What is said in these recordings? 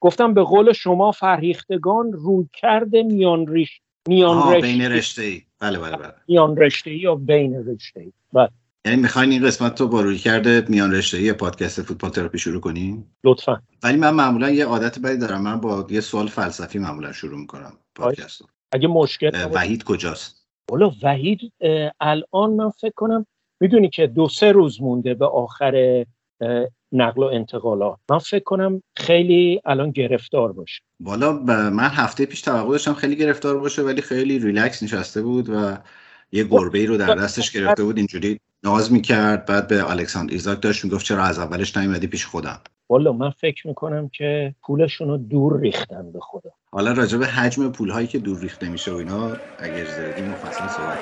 گفتم به قول شما فرهیختگان روی کرده میان ریش میان رشته بین رشته. ای بله بله بله. میان رشته ای یا بین رشته ای بله. یعنی می‌خواین این قسمت رو با روی کرده میان رشته ای پادکست فوتبال تراپی شروع کنیم لطفا. ولی من معمولا یه عادت بدی دارم. من با یه سوال فلسفی معمولا شروع می‌کنم پادکست رو. اگه مشکل وحید کجاست؟ والا وحید الان من فکر کنم می‌دونی که دو سه روز مونده به آخر نقل و انتقالات من فکر کنم خیلی الان گرفتار باشه. والا من هفته پیش توقع داشتم خیلی گرفتار باشه ولی خیلی ریلکس نشسته بود و یه گربه ای رو در دستش گرفته بود اینجوری ناز می‌کرد. بعد به الکساندر ایزاک داشت می‌گفت چرا از اولش نیومدی پیش خودم؟ والا من فکر می‌کنم که پولشون رو دور ریختن به خدا. حالا راجع به حجم پول هایی که دور ریخته میشه و اینا اگر اجازه بدیم مفصل صحبت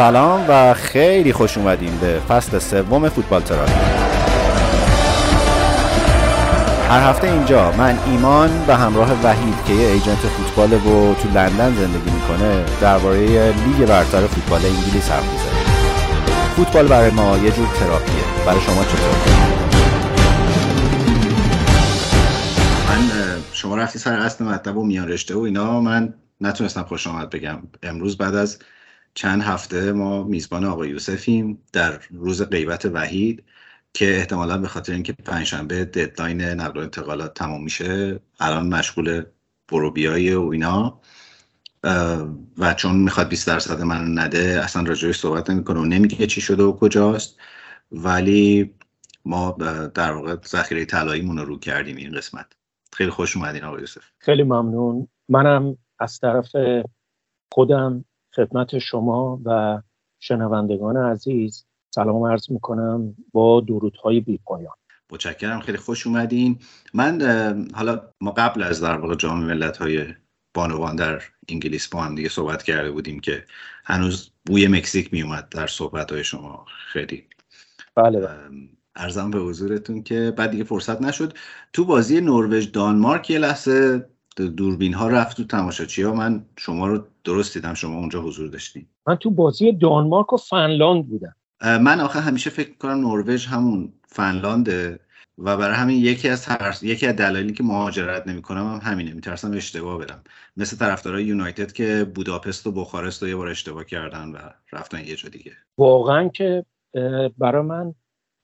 سلام و خیلی خوش اومدیم به فصل سوم فوتبال تراپی هر هفته اینجا من ایمان به همراه وحید که یه ایجنت فوتبال و تو لندن زندگی می‌کنه درباره لیگ برتر فوتبال انگلیس حرف می‌زنیم. فوتبال برای ما یه جور تراپیه. برای شما چطور؟ شما رفتی سر اصل مطلب و میان رشته و اینا من نتونستم خوش آمد بگم. امروز بعد از چند هفته ما میزبان آقای یوسفیم در روز غیبت وحید که احتمالا به خاطر اینکه پنجشنبه ددلاین نقل و انتقالات تمام میشه الان مشغول بروبیای و اینا. و چون می‌خواد 20 درصد من نده اصلا راجعش صحبت نمی‌کنه و نمیگه چی شده و کجاست. ولی ما در واقع ذخیره طلاییمون رو رو کردیم این قسمت. خیلی خوش اومدین آقای یوسف. خیلی ممنون. منم از طرف خودم خدمت شما و شنوندگان عزیز سلام عرض می‌کنم با درودهای بی پایان. متشکرم خیلی خوش اومدین. من حالا ما قبل از در واقع جامعه ملت های بانوان در انگلیس با هم دیگه صحبت کرده بودیم که هنوز بوی مکزیک میومد در صحبت های شما. خیلی بله, بله. ارزم به حضورتون که بعد دیگه فرصت نشد. تو بازی نروژ دانمارک یه لحظه دوربین ها رفت تو تماشاچی ها من شما رو درست دیدم شما اونجا حضور داشتین. من تو بازی دانمارک و فنلاند بودم. من آخه همیشه فکر کنم نروژ همون فنلانده و برای همین یکی از یکی از دلایلی که مهاجرت نمی‌کنم هم همینه. میترسم اشتباه برم. مثل طرفدارای یونایتد که بوداپست و بخارست رو یه بار اشتباه کردن و رفتن یه جا دیگه. واقعا که برای من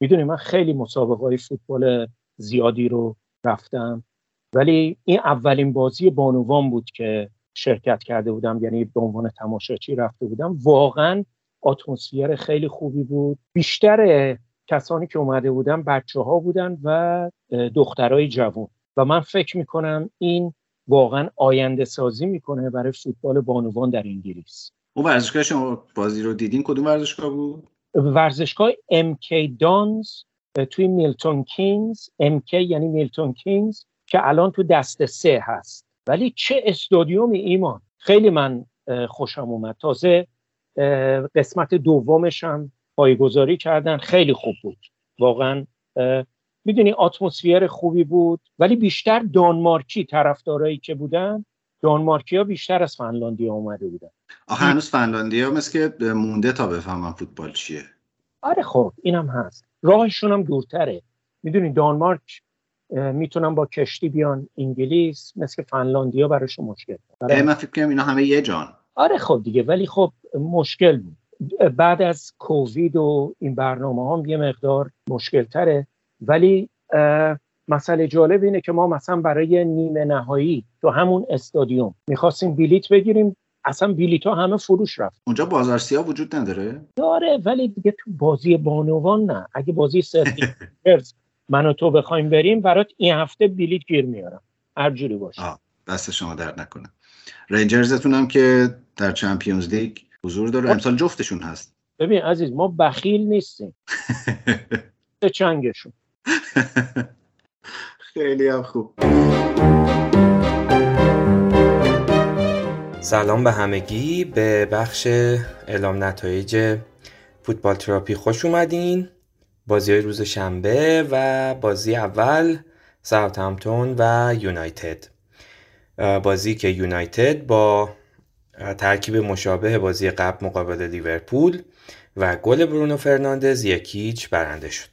می‌دونی من خیلی مسابقه های فوتبال زیادی رو رفتم. ولی این اولین بازی بانوان بود که شرکت کرده بودم یعنی به عنوان تماشاچی رفته بودم. واقعا اتمسفر خیلی خوبی بود. بیشتر کسانی که اومده بودن بچه ها بودن و دخترای جوان. و من فکر می‌کنم این واقعا آینده سازی می‌کنه برای فوتبال بانوان در انگلیس. اون ورزشگاه شما بازی رو دیدین؟ کدوم ورزشگاه بود؟ ورزشگاه MK دانز توی میلتون کینگز. MK یعنی میلتون کینگز که الان تو دست سه هست. ولی چه استادیومی ایمان؟ خیلی من خوشم اومد. تازه قسمت دومش هم پایگذاری کردن. خیلی خوب بود. واقعا می‌دونی اتمسفر خوبی بود. ولی بیشتر دانمارکی طرفدارایی که بودن دانمارکی ها بیشتر از فنلاندی ها اومده بودن. آخه هنوز فنلاندی ها مثل که مونده تا بفهمم فوتبال چیه. آره خب اینم هست. راهشون هم دورتره. می‌دونی دانمارک می‌تونن با کشتی بیان انگلیس مثل فنلاندیا براشون مشکل برای من فکر کنم اینا همه یه جان. آره خب دیگه ولی خب مشکل بود. بعد از کووید و این برنامه هم یه مقدار مشکل تره ولی مسئله جالب اینه که ما مثلا برای نیمه نهایی تو همون استادیوم می‌خواستیم بلیت بگیریم. اصلا بلیت ها همه فروش رفت. اونجا بازار سیاه وجود نداره؟ داره ولی دیگه تو بازی بانوان نه. اگه بازی سرتی من و تو بخوایم بریم برات این هفته بلیت گیر میارم. هر جوری باشه. دست شما درد نکنه. رنجرزتون هم که در چمپیونز لیگ حضور داره. امسال جفتشون هست. ببین عزیز ما بخیل نیستیم. چنگشون. خیلی هم خوب. سلام به همگی. به بخش اعلام نتایج فوتبال تراپی خوش اومدین. بازی های روز شنبه و بازی اول ساوثهمپتون و یونایتد. بازی که یونایتد با ترکیب مشابه بازی قبل مقابل لیورپول و گل برونو فرناندز یکیچ برنده شد.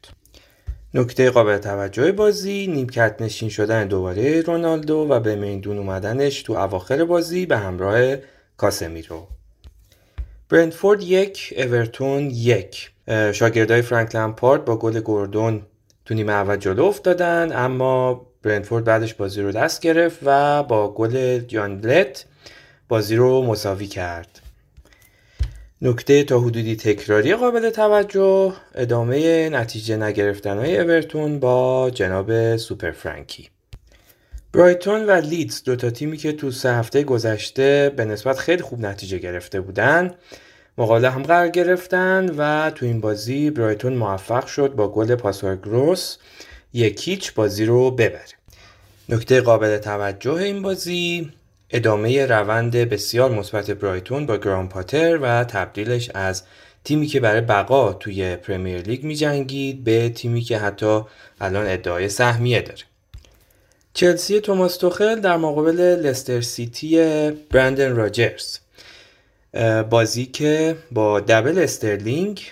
نکته قابل توجه بازی نیمکت نشین شدن دوباره رونالدو و به میدون اومدنش تو اواخر بازی به همراه کاسمیرو. برنتفورد یک اورتون یک. شاگردای فرانک لمپارد با گل گوردون تو نیمه اول جلو افتادن اما برنتفورد بعدش بازی رو دست گرفت و با گل جانلت بازی رو مساوی کرد. نکته تا حدودی تکراری قابل توجه ادامه نتیجه نگرفتن های اورتون با جناب سوپر فرانکی. برایتون و لیدز دوتا تیمی که تو سه هفته گذشته به نسبت خیلی خوب نتیجه گرفته بودن. مقابله هم قرار گرفتن و تو این بازی برایتون موفق شد با گل پاسور گروس یکیچ بازی رو ببره. نکته قابل توجه این بازی ادامه روند بسیار مثبت برایتون با گراهام پاتر و تبدیلش از تیمی که برای بقا توی پریمیر لیگ می جنگید به تیمی که حتی الان ادعای سهمیه داره. چلسی توماس توخل در مقابل لستر سیتی برندن راجرز. بازی که با double استرلینگ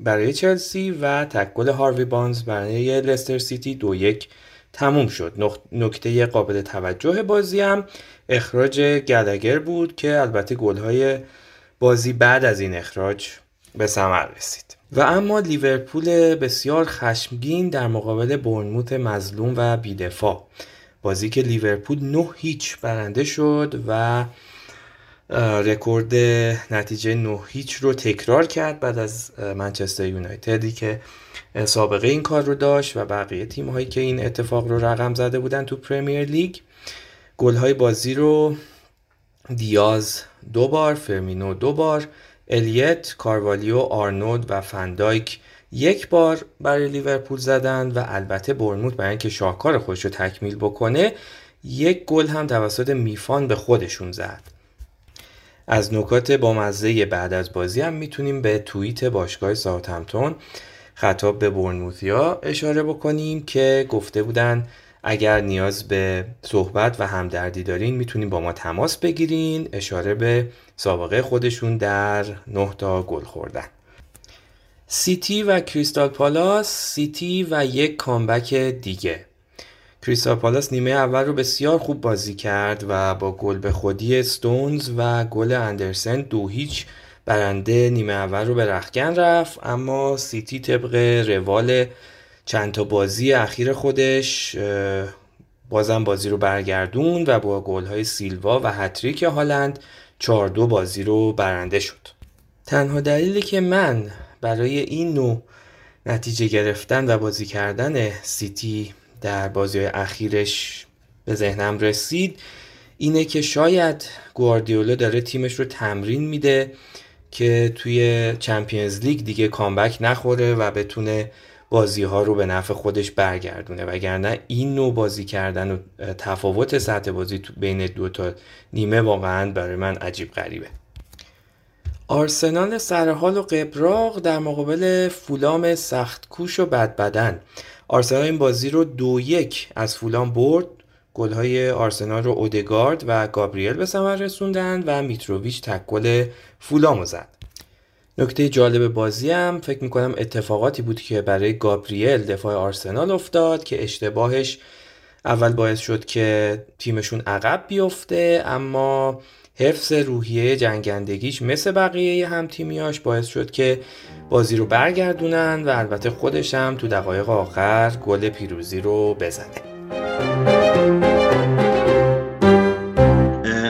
برای چلسی و تک گل هاروی بارنز برای لستر سیتی دو یک تموم شد. نکته قابل توجه بازی هم اخراج گلگر بود که البته گلهای بازی بعد از این اخراج به ثمر رسید. و اما لیورپول بسیار خشمگین در مقابل برنموت مظلوم و بیدفاع. بازی که لیورپول نه هیچ برنده شد و رکورد نتیجه نه هیچ رو تکرار کرد بعد از منچستر یونایتدی که سابقه این کار رو داشت و بقیه تیم هایی که این اتفاق رو رقم زده بودن تو پریمیر لیگ. گل های بازی رو دیاز دو بار فیرمینو دو بار الیت کاروالیو آرنولد و فندایک یک بار برای لیورپول زدن و البته بورنموث برای اینکه شاهکار خودش رو تکمیل بکنه یک گل هم توسط مفام به خودشون زد. از نکات بامزه بعد از بازی هم می‌تونیم به توییت باشگاه ساوثهمپتون خطاب به بورنموثیا اشاره بکنیم که گفته بودن اگر نیاز به صحبت و همدردی دارین می‌تونین با ما تماس بگیرین. اشاره به سابقه خودشون در نه تا گل خوردن. سیتی و کریستال پالاس سیتی و یک comeback دیگه. کریستال پالاس نیمه اول رو بسیار خوب بازی کرد و با گل به خودی استونز و گل اندرسن دو هیچ برنده نیمه اول رو به رخکن رفت اما سیتی طبق روال چند تا بازی اخیر خودش بازم بازی رو برگردوند و با گل های سیلوا و هتریک هالند 4 دو بازی رو برنده شد. تنها دلیلی که من برای این نوع نتیجه گرفتن و بازی کردن سیتی در بازی اخیرش به ذهنم رسید اینه که شاید گواردیولا داره تیمش رو تمرین میده که توی چمپیونز لیگ دیگه کامبک نخوره و بتونه بازی ها رو به نفع خودش برگردونه. وگرنه این نوع بازی کردن و تفاوت سطح بازی بین دو تا نیمه واقعا برای من عجیب غریبه. آرسنال سرحال و قبراق در مقابل فولام سخت کوش و بد بدن آرسنال این بازی رو دو یک از فولام برد. گلهای آرسنال رو اودگارد و گابریل به ثمر رسوندن و میتروویچ تک گل فولامو زد. نکته جالب بازی هم فکر می‌کنم اتفاقاتی بود که برای گابریل دفاع آرسنال افتاد که اشتباهش اول باعث شد که تیمشون عقب بیفته اما حفظ روحیه جنگندگیش مثل بقیه هم تیمیاش باعث شد که بازی رو برگردونن و البته خودش هم تو دقایق آخر گل پیروزی رو بزنه.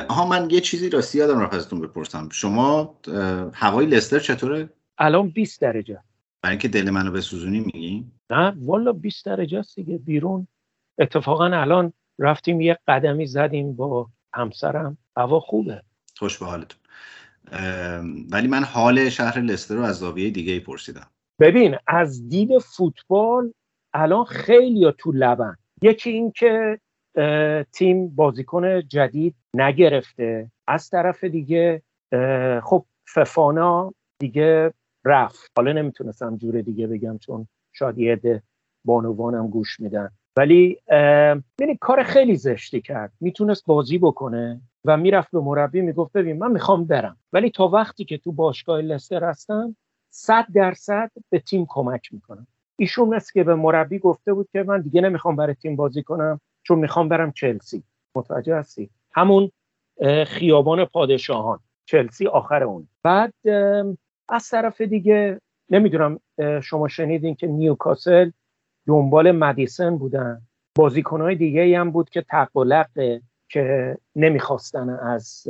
آها من یه چیزی راستی یادم رفت ازتون بپرسم. شما هوای لستر چطوره؟ الان 20 درجه. برای اینکه دل منو بسوزونی میگی؟ نه والا 20 درجه است دیگه. بیرون اتفاقا الان رفتیم یه قدمی زدیم با همسرم. هوا خوبه. خوش به حالتون. ولی من حال شهر لستر رو از زاویه دیگه ای پرسیدم. ببین از دید فوتبال الان خیلی تو لبن. یکی این که تیم بازیکن جدید نگرفته. از طرف دیگه خب ففانا دیگه رفت. حالا نمی‌تونستم جور دیگه بگم چون شاید یه عده بانوانم گوش میدن. ولی یعنی کار خیلی زشتی کرد. می‌تونست بازی بکنه و می‌رفت به مربی می‌گفت ببین من می‌خوام برم. ولی تا وقتی که تو باشگاه لستر هستم صد درصد به تیم کمک می‌کنم. ایشون مثل که به مربی گفته بود که من دیگه نمی‌خوام برای تیم بازی کنم چون می‌خوام برم چلسی. متوجه هستی؟ همون خیابان پادشاهان. چلسی آخر اون. بعد از طرف دیگه نمی‌دونم شما شنیدین که نیوکاسل دنبال مدیسن بودن. بازیکنهای دیگه هم بود که تقلقه که نمی‌خواستن از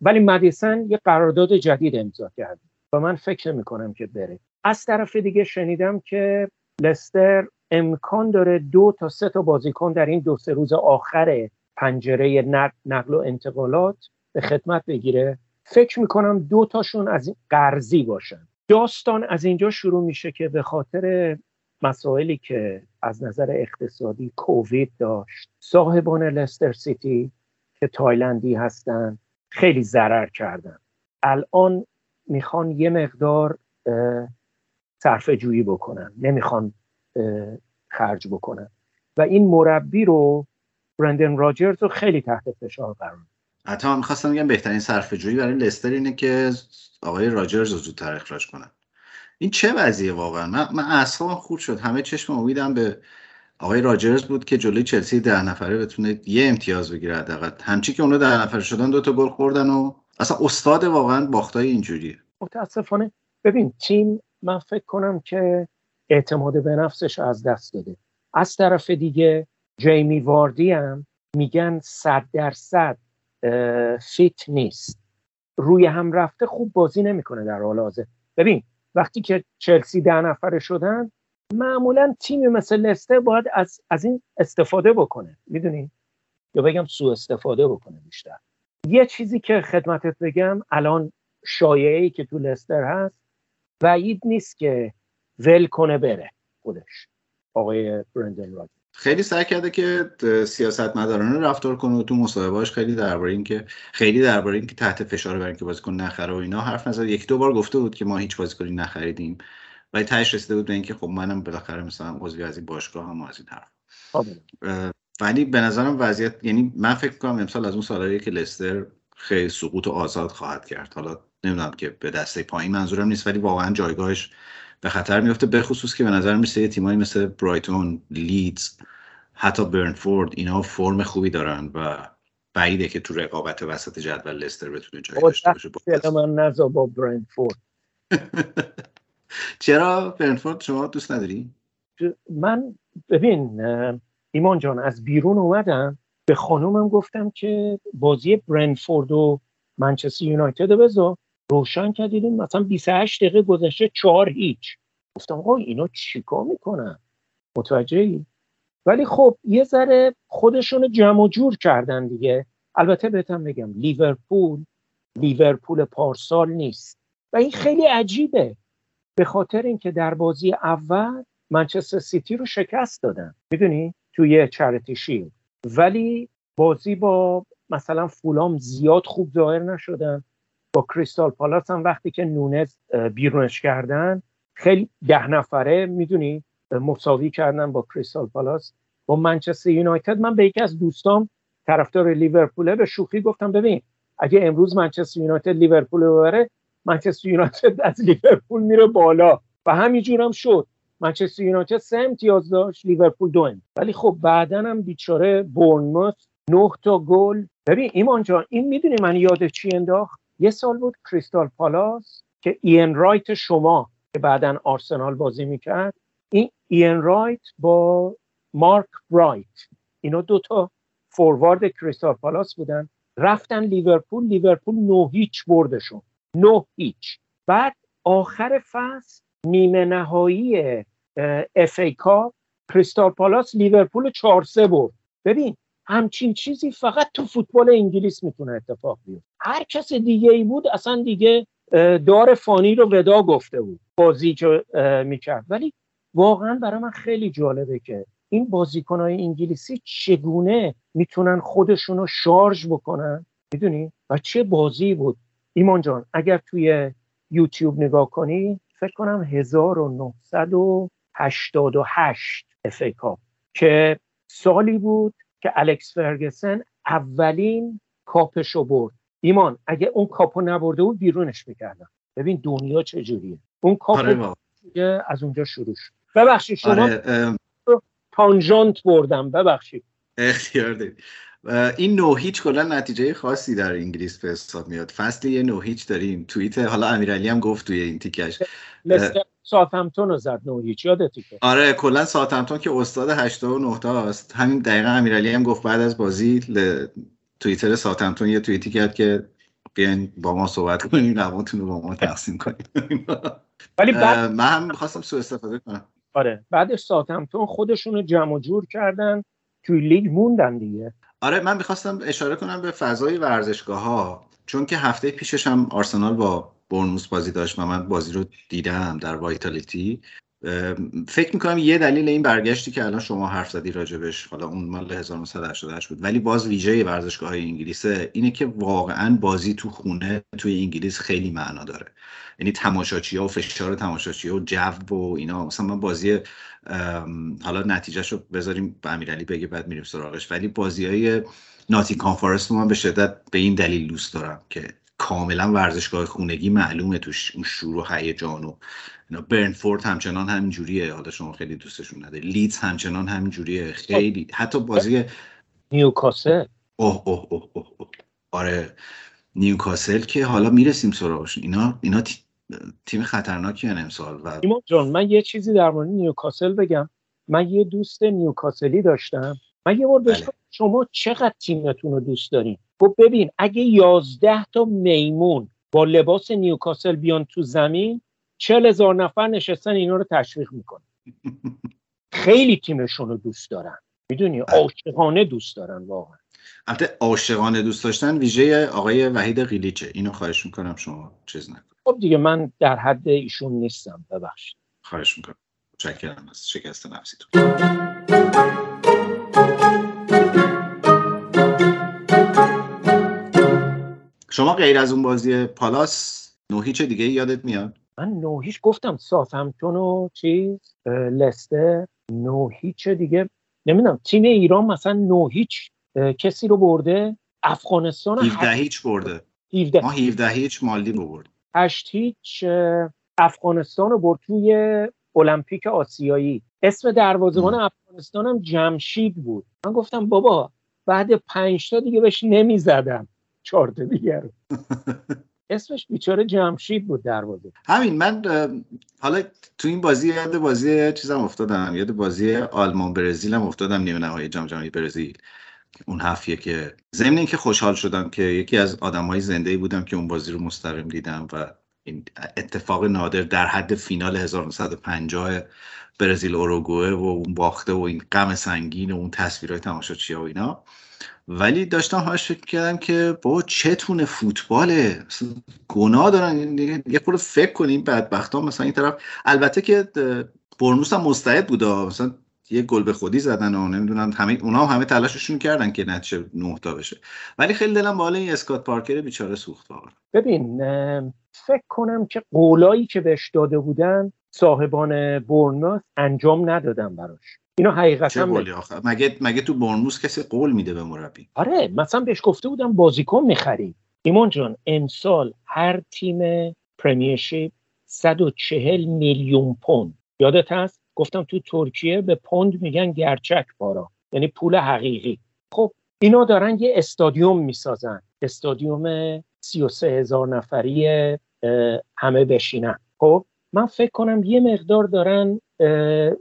ولی مدیسن یه قرارداد جدید امضا کرد. و من فکر می‌کنم که بره. از طرف دیگه شنیدم که لستر امکان داره دو تا سه تا بازیکن در این دو سه روز آخر پنجره نقل و انتقالات به خدمت بگیره. فکر می‌کنم دو تاشون از قرضی باشن. داستان از اینجا شروع میشه که به خاطر مسائلی که از نظر اقتصادی کووید داشت. صاحبان لستر سیتی که تایلندی هستن خیلی ضرر کردن. الان می‌خوان یه مقدار صرفه جویی بکنن. نمی‌خوان خرج بکنن. و این مربی رو برندن راجرز رو خیلی تحت فشار قرار حتی من می‌خواستم بگم بهترین صرفه جویی برای لستر اینه که آقای راجرز رو زودتر اخراج کنن. این چه وضعیه واقعا؟ من, اعصابم خورد شد. همه چشم امیدم به آقای راجرز بود که جلوی چلسی ده نفره بتونه یه امتیاز بگیره حداقل. همچی که اونو ده نفره شدن دو تا گل خوردن و اصلا استاد واقعا باختای اینجوریه. متاسفانه. ببین تیم من فکر کنم که اعتماد به نفسش از دست داده. از طرف دیگه جیمی واردی هم میگن صد درصد فیت نیست. روی هم رفته خوب بازی نمی‌کنه در حال حاضر. ببین وقتی که چلسی ده نفره شدن معمولا تیم مثل لستر باید از, از این استفاده بکنه. می‌دونی؟ یا بگم سوء استفاده بکنه بیشتر. یه چیزی که خدمتت بگم الان شایعه که تو لستر هست بعید نیست که ول کنه بره خودش. آقای برندن راجر خیلی سعی کرده که سیاست مدارانه رفتار کنه و تو مصاحبهاش خیلی درباره اینکه خیلی درباره اینکه تحت فشار برن که بازیکن نخره و اینا حرف نزد. یک دو بار گفته بود که ما هیچ بازیکنی نخریدیم. ولی تهش رسیده بود به اینکه خب منم بالاخره مثلا عضوی از این باشگاه هم از این حرف. خب. ولی به نظرم وضعیت یعنی من فکر کنم امسال از اون سالایی که لستر خیلی سقوط و آزاد خواهد کرد. حالا نمی‌دونم که به دسته پایین منظورم نیست ولی واقعا جایگاهش به خطر میفته به خصوص که به نظر میسه یه تیمایی مثل برایتون لیدز حتی برنفورد اینا فرم خوبی دارن و بعیده که تو رقابت وسط جدول لستر بتونه جای داشته باشه. من نزا با برنفورد. چرا برنفورد شما دوست نداری؟ من ببین ایمان جان از بیرون اومدم به خانومم گفتم که بازی برنفورد و منچستر یونایتد بذار. روشن کردیم مثلا 28 دقیقه گذشته چهار هیچ. گفتم آقا اینا چیکار می‌کنن؟ متوجه ولی خب یه ذره خودشون جمع و جور کردن دیگه. البته بهتم بگم لیورپول لیورپول پارسال نیست. و این خیلی عجیبه. به خاطر اینکه در بازی اول منچستر سیتی رو شکست دادن. می‌دونی؟ توی چرتی شیل ولی بازی با مثلا فولام زیاد خوب ظاهر نشدن. با کریستال پالاس هم وقتی که نونز بیرونش کردن خیلی ده نفره می‌دونی مساوی کردن با کریستال پالاس. با منچستر یونایتد من به یکی از دوستام طرفدار لیورپوله به شوخی گفتم ببین اگه امروز منچستر یونایتد لیورپول ببره منچستر یونایتد از لیورپول میره بالا. و همینجور هم شد. منچستر یونایتد سه امتیاز داشت لیورپول دو امتیاز. ولی خب بعدا هم بیچاره بورنموث نه تا گل. ببین ایمان جان این می‌دونی من یاد چی انداخت؟ یه سال بود کریستال پالاس که ایان رایت شما که بعدا آرسنال بازی می‌کرد این ایان رایت با مارک برایت. اینا دوتا فوروارد کریستال پالاس بودن. رفتن لیورپول لیورپول نه هیچ بردشون. نه هیچ. بعد آخر فصل نیمه نهایی FA Cup کریستال پالاس لیورپول 4 3 برد. ببین همچین چیزی فقط تو فوتبال انگلیس می‌تونه اتفاق بیفته. هر کس دیگه ای بود اصلا دیگه دار فانی رو وداع گفته بود بازی که می‌کرد. ولی واقعا برای من خیلی جالبه که این بازیکنهای انگلیسی چگونه می‌تونن خودشون رو شارژ بکنن؟ می‌دونی؟ و چه بازی بود؟ ایمان جان اگر توی یوتیوب نگاه کنی فکر کنم 1988 FA Cup که سالی بود که الکس فرگسن اولین کاپشو برد. ایمان اگه اون کاپو نبرده بود بیرونش می‌کردن. ببین دنیا چجوریه. اون کاپو آره از اونجا شروع شد. ببخشید شما آره تانژانت بردم. ببخشید. اختیار دارید. این نو هیچ کلا نتیجه خاصی در انگلیس به حساب میاد. فصل یه نو هیچ داریم. توییت حالا امیرعلی هم گفت توی این تیکش. ساتمتون رو زد نو هیچ یادتی آره کلا ساتمتون که استاد 89 تا است همین دقیقا امیرعلی هم گفت بعد از بازی ل... توییتر ساتمتون یه توییتی کرد که بیاین با ما صحبت کنیم نواتون رو با ما تقسیم کنیم. ولی بعد من هم می‌خواستم سو استفاده کنم. آره بعدش ساتمتون خودشون رو جمع جور کردن توی لیگ موندن دیگه. آره من می‌خواستم اشاره کنم به فضای ورزشگاه ها چون که هفته پیشش هم آرسنال با برنوس بازی داشت و من بازی رو دیدم در وایتالیتی. فکر می‌کنم یه دلیل این برگشتی که الان شما حرف زدی راجبش حالا اون مال 1988 بود ولی باز ویژه ورزشگاه های انگلیسه اینه که واقعا بازی تو خونه توی انگلیس خیلی معنا داره. یعنی تماشاچی ها و فشار تماشاچی ها و جو و اینا. مثلا من بازی حالا نتیجهش رو بذاریم به امیرعلی بگه بعد میریم سراغش. ولی بازی های ناتینگهام فارست من به شدت به این دلیل دوست دارم که کاملا ورزشگاه خونگی معلومه توش اون شور و هیجان و برنتفورد همچنان همین جوریه حالا شما خیلی دوستشون نده لیدز همچنان همین جوریه خیلی. حتی بازی نیوکاسل. اوه اوه اوه اوه, اوه. آره. نیوکاسل که حالا می‌رسیم سراغش اینا اینا تیم خطرناکی هن امسال و ایمان جان من یه چیزی در مورد نیوکاسل بگم. من یه دوست نیوکاسلی داشتم. من یه بار بله. شما چقدر تیمتون رو دوست دارین؟ خب ببین اگه یازده تا میمون با لباس نیوکاسل بیان تو زمین چل هزار نفر نشستن اینا رو تشویق می‌کنن. خیلی تیمشون رو دوست دارن. می‌دونی؟ بله. عاشقانه دوست دارن واقعا. البته عاشقانه دوست داشتن ویژه آقای وحید قیلیچه. اینو خواهش می‌کنم شما چیز نکن خب دیگه من در حد ایشون نیستم ببخشید. خواهش می‌کنم. متشکرم از شکست نفسیتون. شما غیر از اون بازی پالاس نوهیچ دیگه یادت میاد؟ من نوهیچ گفتم. سافمتون و چیز لسته نوهیچ دیگه. نمی‌دونم تیم ایران مثلا نوهیچ کسی رو برده؟ افغانستان 17 هیچ برده. 17 ما 17 هیچ مالدی رو برد. 8 هیچ افغانستان رو برد. توی المپیک آسیایی. اسم دروازه‌بان افغانستان هم جمشید بود. من گفتم بابا بعد پنج تا دیگه بهش نمی‌زدم. چهار تا دیگه رو. اسمش بیچاره جمشید بود دروازه. همین من حالا تو این بازی یاد بازی چیزم افتادم. یاد بازی آلمان برزیل هم افتادم. نیمه نهایی جام جهانی برزیل. اون هفیه که ضمن اینکه خوشحال شدم که یکی از آدم های زنده بودم که اون بازی رو مستقیم دیدم و این اتفاق نادر در حد فینال 1950 برزیل اوروگوئه و اون باخته و این غم سنگین و اون تصویرهای تماشاچی و اینا. ولی داشتم هاش فکر کردم که با چتونه فوتباله گناه دارن. یه خورده فکر کنیم بدبخت ها مثلا این طرف البته که برنوس هم مستعد بوده. مثلا یه گل به خودی زدن و نمی‌دونم همه اونا هم همه تلاششون کردن که نتیجه نه تا بشه. ولی خیلی دلم بالا این اسکات پارکر بیچاره سوخت واقعا. ببین فکر کنم که قولایی که بهش داده بودن صاحبان برنوس انجام ندادن براش. اینو حقیقتا مگه مگه تو برنموس کسی قول میده به مربی؟ آره مثلا بهش گفته بودم بازیکن می‌خریم. ایمان جان امسال هر تیم پرمیرشیپ 140 میلیون پوند. یادت هست؟ گفتم تو ترکیه به پوند میگن گرچک بارا. یعنی پول حقیقی. خب اینا دارن یه استادیوم می‌سازن. استادیوم 33 هزار نفری همه بشینن. خب من فکر کنم یه مقدار دارن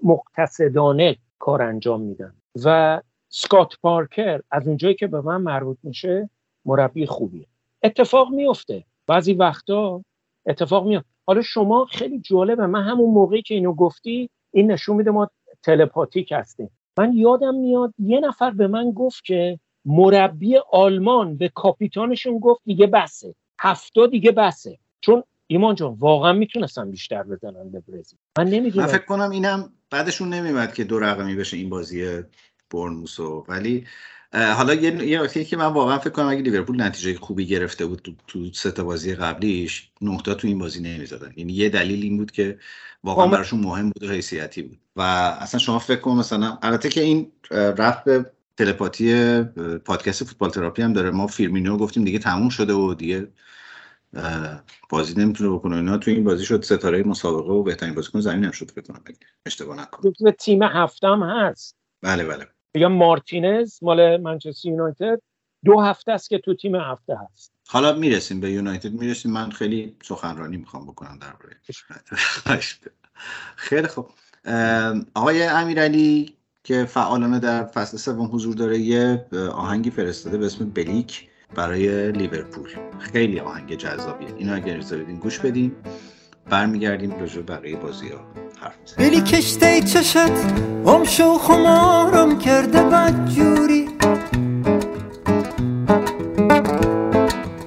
مقتصدانه کار انجام میدن. و سکات پارکر از اونجایی که به من مربوط میشه مربی خوبیه. اتفاق میفته. بعضی وقتا اتفاق میفته. حالا شما خیلی جالبه. من همون موقعی که اینو گفتی این نشون میده ما تلپاتیک هستیم. من یادم میاد یه نفر به من گفت که مربی آلمان به کاپیتانشون گفت دیگه بسه. هفته دیگه بسه. چون ایمان جان واقعا می‌تونستن بیشتر بزنن به برزیل. من نمی‌دونم. من فکر کنم اینم بعدشون نمیمد که دو رقمی بشه این بازی برنموسو ولی حالا یه یه که من واقعا فکر کنم اگه لیورپول نتیجه خوبی گرفته بود تو, تو سه تا بازی قبلیش نقطه تو این بازی نمی‌زدن. یعنی یه دلیل این بود که واقعا براشون مهم بود و حیثیتی بود. و اصلا شما فکر کن مثلا البته که این رفت به تلپاتی پادکست فوتبال تراپی هم داره. ما فیرمینو گفتیم دیگه تموم شده و دیگه بازی نمی‌تونه بکنه اینا. تو این بازی شد ستاره مسابقه و بهترین بازیکن زمین هم شد فکر کنم اشتباه نکنم. تیم هفتم هست. بله بله. یا مارتینز مال منچستر یونایتد. دو هفته است که تو تیم هفته هست. حالا می‌رسیم به یونایتد. می‌رسیم. من خیلی سخنرانی می‌خوام بکنم درباره خیلی خوب. آقای امیرعلی که فعالانه در فصل سوم حضور داره یه آهنگی فرستاده به اسم بلیک برای لیورپول. خیلی آهنگ جذابیه. اینو اگر گوش بدیم برمیگردیم راجع بقیه بازی ها حرف بلی کشته چشت ام شو خمارم کرده بدجوری.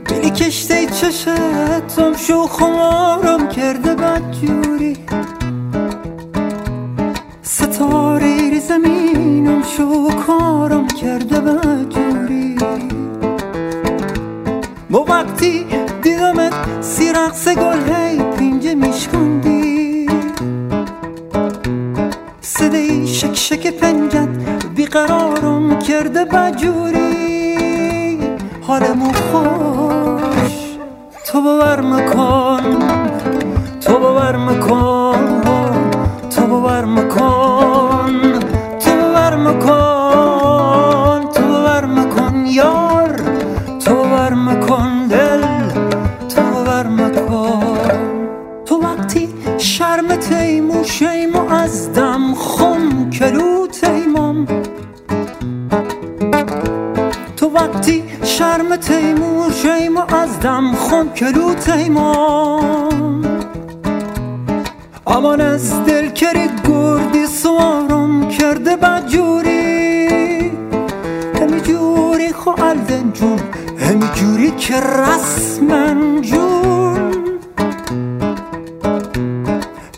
بلی کشته چشت ام شو خمارم کرده بدجوری. ستاره زمینم شو کارم کرده بدجوری. با وقتی دیدمت سی رقص گل هی پینجه میشکندی صدای شک شک پنجت بیقرارم کرده بجوری حالمو خوش تو باور مکن تو باور مکن تو باور مکن. کلو تیمم. امان از دل کری گردی سوارم کرده بجوری همی جوری خو الدن جون همی جوری که رسمن جون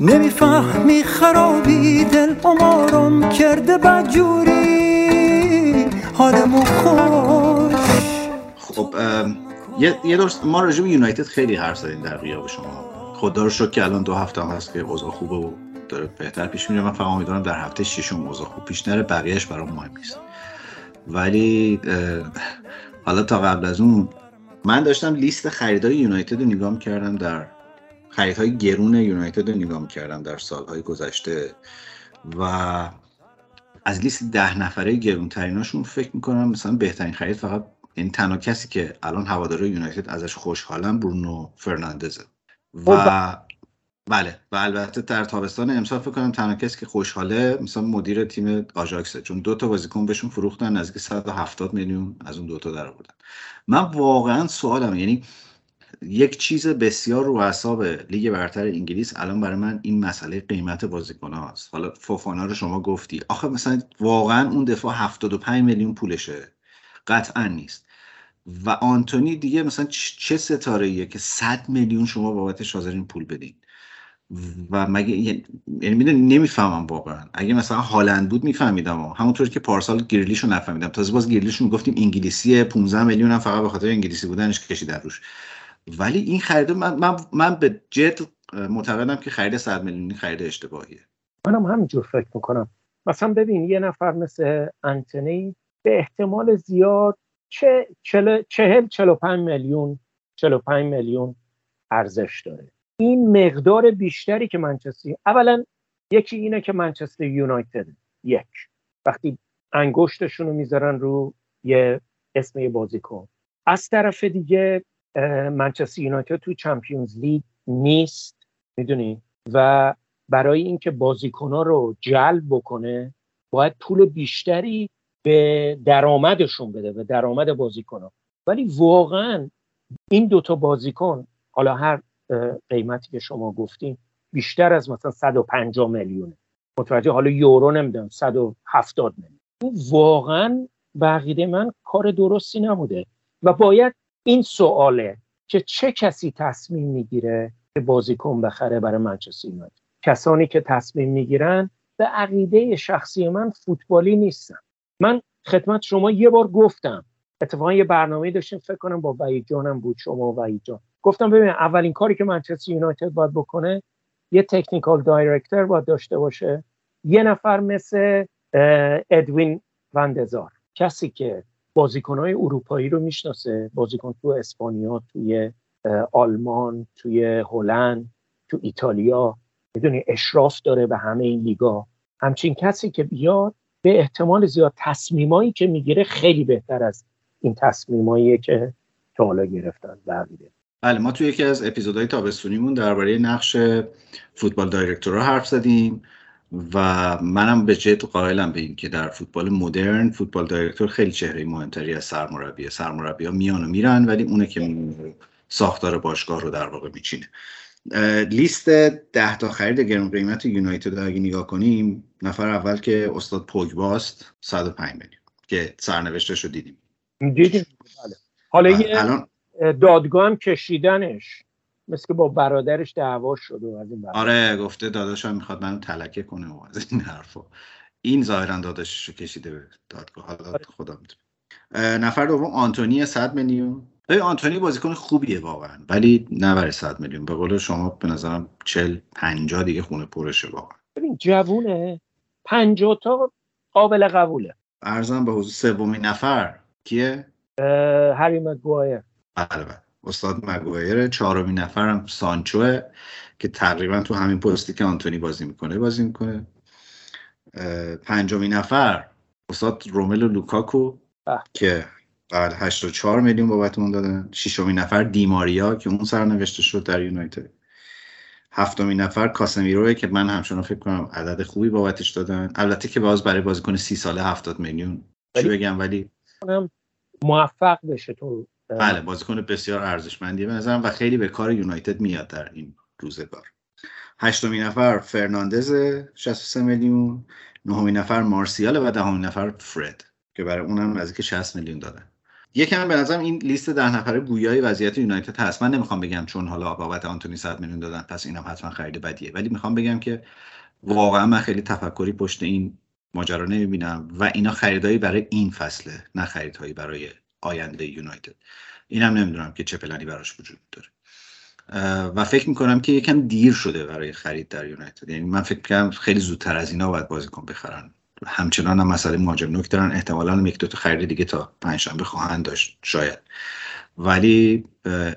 نمی‌فهمی خرابی دل امارم کرده بجوری حالمو خب یه درست ما راجع به یونایتد خیلی حرف زدیم در غیاب شما. خدا رو شکر که الان دو هفته هم هست که اوضاع خوبه و داره بهتر پیش میره. من فقط امیدوارم در هفته ششم اوضاع خوب پیش نره. بقیهش برام مهم نیست. ولی حالا تا قبل از اون من داشتم لیست خریدای یونایتد رو نگاه کردم در خریدهای گرون یونایتد رو نگاه کردم در سالهای گذشته و از لیست ده نفره گرونتریناشون فکر می‌کنم مثلا بهترین خرید فقط این تنها کسی که الان هواداره یونایتد ازش خوشحالم برونو فرناندزه. و بله و البته در تابستان امسال فکر کنم تنها کسی که خوشحاله مثلا مدیر تیم آژاکسه چون دو تا بازیکن بهشون فروختن نزدیک 170 میلیون از اون دوتا در آوردن. من واقعا سوالم یعنی یک چیز بسیار رو اعصاب لیگ برتر انگلیس الان برای من این مسئله قیمت بازیکن هاست حالا فوفانا رو شما گفتی. آخه مثلا واقعا اون دفاع 75 میلیون پولشه. قطعا نیست. و آنتونی دیگه مثلا چه ستاره ایه که 100 میلیون شما بابتش حاضرین پول بدین؟ و مگه یعنی می‌دونی نمی‌فهمم واقعا. اگه مثلا هالند بود میفهمیدم همونطور که پارسال گریلیشو نفهمیدم. تازه باز گریلیشو می‌گفتیم انگلیسی 15 میلیون هم فقط به خاطر انگلیسی بودنش کشیدن روش. ولی این خرید من, من, من به جد معتقدم که خرید 100 میلیونی خرید اشتباهیه. منم همینجور فکر می‌کنم. مثلا ببین یه نفر مثل انتونی به احتمال زیاد چه چهل چهل و پنج میلیون چهل و پنج میلیون ارزش داره. این مقدار بیشتری که منچستر اولا یکی اینه که منچستر یونایتد یک. وقتی انگشتشون رو می‌ذارن رو یه اسم یه بازیکن. از طرف دیگه منچستر یونایتد تو چمپیونز لیگ نیست می‌دونی؟ و برای اینکه بازیکنها رو جلب بکنه باید پول بیشتری به درآمدشون بده به درآمد بازیکن ولی واقعا این دوتا بازیکن حالا هر قیمتی که شما گفتین بیشتر از مثلا 150 میلیونه. متوجه؟ حالا یورو نمی‌دونم 170 میلیون. این واقعا بقیده من کار درستی نبوده. و باید این سواله که چه کسی تصمیم می‌گیره که بازیکن بخره برای منچستر یونایتد؟ کسانی که تصمیم می‌گیرن به عقیده شخصی من فوتبالی نیستن. من خدمت شما یه بار گفتم. اتفاقا یه برنامه داشتیم فکر کنم با وحید جانم بود شما و وحید جان. گفتم ببین اولین کاری که منچستر یونایتد باید بکنه یه تکنیکال دایرکتور باید داشته باشه. یه نفر مثل ادوین وندزار کسی که بازیکنهای اروپایی رو می‌شناسه بازیکن تو اسپانیا توی آلمان توی هلند تو ایتالیا. می‌دونی اشراف داره به همه این لیگا. همچین کسی که بیاد به احتمال زیاد تصمیمایی که می‌گیره خیلی بهتر از این تصمیمایی که تا حالا گرفتن بله ما توی یکی از اپیزودهای تابستونیمون درباره نقش فوتبال دایرکتورها حرف زدیم و منم به جد قائلم به این که در فوتبال مدرن فوتبال دایرکتور خیلی چهره مهمتری از سرمربیه. سرمربی ها میان و میرن ولی اونه که ساختار باشگاه رو در واقع میچینه. لیست ده تا خرید گرون قیمت یونایتد اگه نگاه کنیم نفر اول که استاد پوگباست 105 میلیون که سرنوشتش رو دیدیم دیدیم بله. حالا بله. الان دادگاه هم کشیدنش مثل که با برادرش دعوا شد و از این آره گفته داداشم می‌خواد منو تلکه کنه و از این حرفا این ظاهرا داداشش رو کشیده به دادگاه حالا آره. خدا نفر دوم آنتونی 100 میلیون ببین آنتونی بازیکن خوبیه واقعا ولی نه برای 100 میلیون. به قول شما به نظرم 40 50 دیگه خونه پرشه واقعا. ببین جوونه. 50 تا قابل قبوله. ارزم به حضور سومین نفر. کیه؟ هری مگوایر. بله بله. استاد مگوایر. چهارمین نفرم سانچوه که تقریبا تو همین پستی که آنتونی بازی می‌کنه بازی می‌کنه. پنجمین نفر استاد روملو لوکاکو که بعد 84 میلیون بابت اون دادن. ششمین نفر دیماریا که اون سرنوشته شد در یونایتد. هفتمین نفر کاسمیروه که من همچنان فکر کنم عدد خوبی بابتش دادن. البته که باز برای بازیکن سی ساله 70 میلیون. چی بگم؟ ولی موفق بشه تو. بله بازیکن بسیار ارزشمندیه به نظرم و خیلی به کار یونایتد میاد در این روزگار. هشتمین نفر فرناندز 63 میلیون. نهمین نفر مارسیال و دهمین نفر فرد که برای اونم نزدیک 60 میلیون دادن. یکم به نظرم این لیست ده نفره گویای وضعیت یونایتد هست. من نمی‌خوام بگم چون حالا بابت آنتونی 100 میلیون دادن پس اینم حتما خرید بدیه. ولی می‌خوام بگم که واقعا من خیلی تفکری پشت این ماجرا نمی‌بینم و اینا خریدایی برای این فصله نه خریدهایی برای آینده یونایتد. اینم نمی‌دونم که چه پلنی براش وجود داره. و فکر می‌کنم که یکم دیر شده برای خرید در یونایتد. یعنی من فکر می‌کنم خیلی زودتر از اینا باید بازیکن بخرن. همچنان هم مسئله مهاجم نوک دارن. احتمالا یک دو تا خرید دیگه تا پنجشنبه خواهند داشت شاید. ولی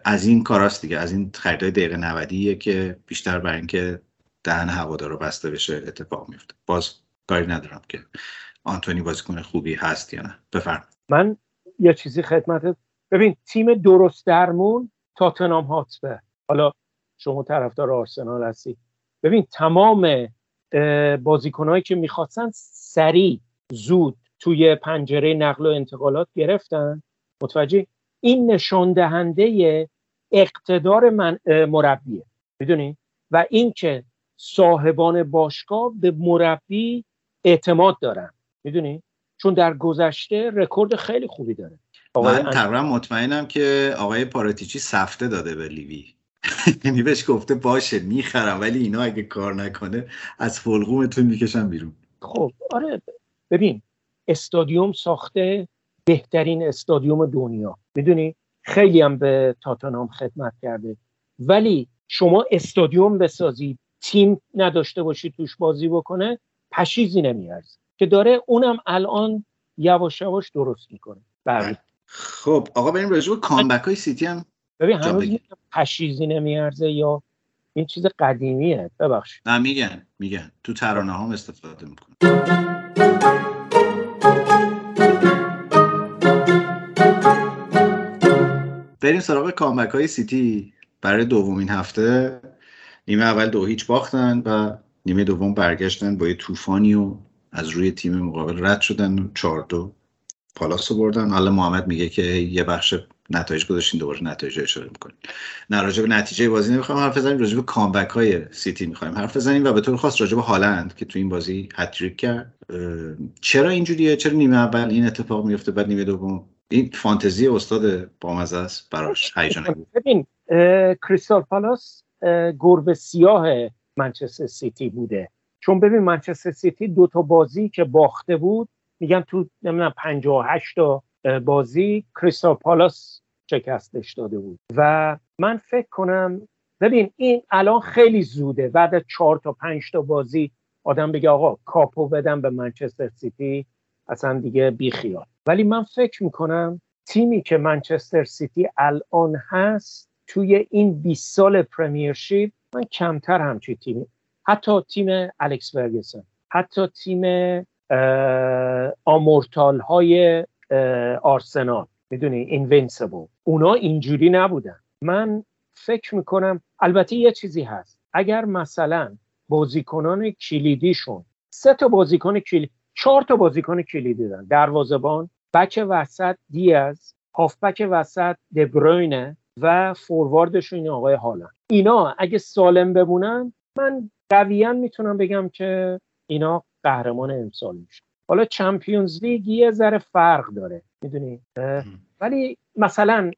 از این کاراست دیگه. از این خریدای دقیقه 90 که بیشتر برای اینکه دهن هوادار رو بسته بشه اتفاق میفته باز کاری ندارم که آنتونی بازیکن خوبی هست یا نه. بفرم من یه چیزی خدمت ببین تیم درست درمون تاتنام هاتسپر. حالا شما طرفدار آرسنال هستی. ببین تمام بازیکنهایی که می‌خواستن سریع زود توی پنجره نقل و انتقالات گرفتن؟ متوجه؟ این نشان دهنده اقتدار من مربیه. می‌دونی؟ و اینکه صاحبان باشگاه به مربی اعتماد دارن. می‌دونی؟ چون در گذشته رکورد خیلی خوبی داره. من تقریبا مطمئنم که آقای پاراتیچی سفته داده به لیوی. یعنی بهش گفته باشه می‌خرم ولی اینا اگه کار نکنه از فلقومتون می‌کشم بیرون. خب آره. ببین استادیوم ساخته بهترین استادیوم دنیا. می‌دونی؟ خیلی هم به تاتانام خدمت کرده. ولی شما استادیوم بسازی تیم نداشته باشی توش بازی بکنه پشیزی نمیارزه. که داره اونم الان یواش یواش درست می‌کنه. بله. خب آقا بریم راجع به کامبک های سیتی هم ببین هنوز پشیزی نمیارزه یا این چیز قدیمیه. ببخش نه میگن میگن. تو ترانه هم استفاده می‌کنه بریم سراغ comeback های سیتی. برای دومین هفته نیمه اول دو هیچ باختن و نیمه دوم برگشتن با یه طوفانی و از روی تیم مقابل رد شدن چهار دو پالاس رو بردن. حالا محمد میگه که یه بخش نتایج گذاشتین دوباره نتایج اشاره می‌کنیم نه راجع به نتیجه بازی نمی‌خوایم حرف بزنیم راجع به comeback های سیتی می‌خوایم حرف بزنیم و به طور خاص راجع به هالند که تو این بازی هتریک کرد. چرا اینجوریه؟ چرا نیمه اول این اتفاق میفته بعد نیمه دوم؟ این فانتزی استاد بامزه است براش هیجان ببین کریستال پالاس گربه سیاه منچستر سیتی بوده. چون ببین منچستر سیتی دو تا بازی که باخته بود میگن تو نمی‌دونم 58 تا بازی کریستال پالاس شکستش داده بود. و من فکر کنم ببین این الان خیلی زوده. بعد از چهار تا پنج تا بازی آدم بگه آقا کاپو بدم به منچستر سیتی اصلا دیگه بیخیال ولی من فکر می‌کنم تیمی که منچستر سیتی الان هست توی این 20 سال Premiership من کمتر همچی تیمی. حتی تیم الکس فرگسون حتی تیم Immortal های آرسنال. می‌دونی؟ Invincible اونا اینجوری نبودن. من فکر می‌کنم البته یه چیزی هست. اگر مثلا بازیکنان کلیدیشون سه تا بازیکن کلیدی چهار تا بازیکن کلیدی دارن. دروازه‌بان بک وسط دیاز هافبک وسط دبروینه و فورواردشون آقای هالند. اینا اگه سالم بمونن من قویا می‌تونم بگم که اینا قهرمان امسال میشه حالا Champions League یه ذره فرق داره می‌دونی؟ ولی مثلا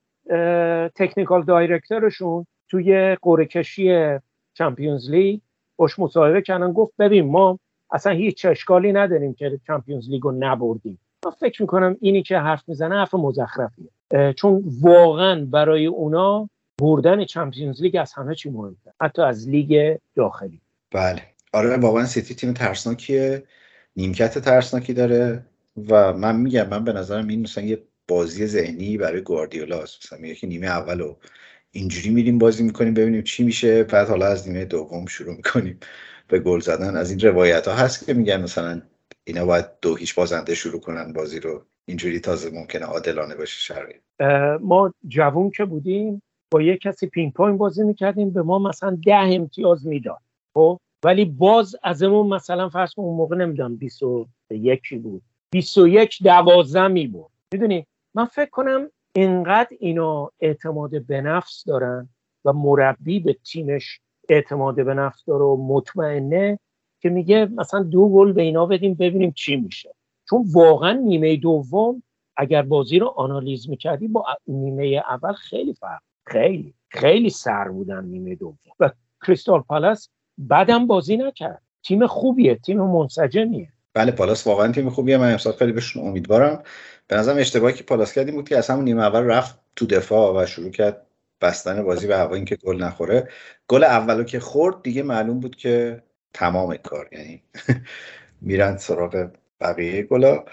technical director شون توی قرعه کشی Champions League باش مصاحبه کردن گفت ببین ما اصلا هیچ اشکالی نداریم که Champions League رو نبردیم. من فکر می‌کنم اینی که حرف می‌زنه حرف مزخرفیه. چون واقعا برای اونا بردن Champions League از همه چی مهمتر حتی از لیگ داخلی. بله. آره واقعا سیتی تیم ترسناکیه. نیمکت ترسناکی داره و من میگم من به نظرم این مثلا یه بازی ذهنی برای گواردیولاست مثلا میگه که نیمه اول رو اینجوری میریم بازی می‌کنیم ببینیم چی میشه بعد حالا از نیمه دوم شروع می‌کنیم به گل زدن. از این روایت ها هست که میگن مثلا اینا باید دو هیچ بازنده شروع کنن بازی رو. اینجوری تازه ممکنه عادلانه باشه شرایط. ما جوون که بودیم با یه کسی پینگ پونگ بازی می‌کردیم به ما مثلا ده امتیاز می‌داد. خب؟ ولی باز ازمون مثلا فرض کن اون موقع نمی‌دونم 21 بود. 21 12 می بود. می‌دونی؟ من فکر کنم اینقدر اینا اعتماد به نفس دارن و مربی به تیمش اعتماد به نفس داره و مطمئنه که میگه مثلا دو گل به اینا بدیم ببینیم چی میشه. چون واقعا نیمه دوم اگر بازی رو آنالیز می‌کردی با نیمه اول خیلی فرق. خیلی خیلی سر بودن نیمه دوم. و کریستال پالاس بعدم بازی نکرد. تیم خوبیه تیم منسجمیه. بله پالاس واقعا تیم خوبیه. من امسال خیلی بهشون امیدوارم. به نظرم اشتباهی که پالاس کردیم بود که از همون نیمه اول رفت تو دفاع و شروع کرد بستن بازی به هوا اینکه گل نخوره. گل اولو که خورد دیگه معلوم بود که تمام کار یعنی میرن سراغ بقیه گلا.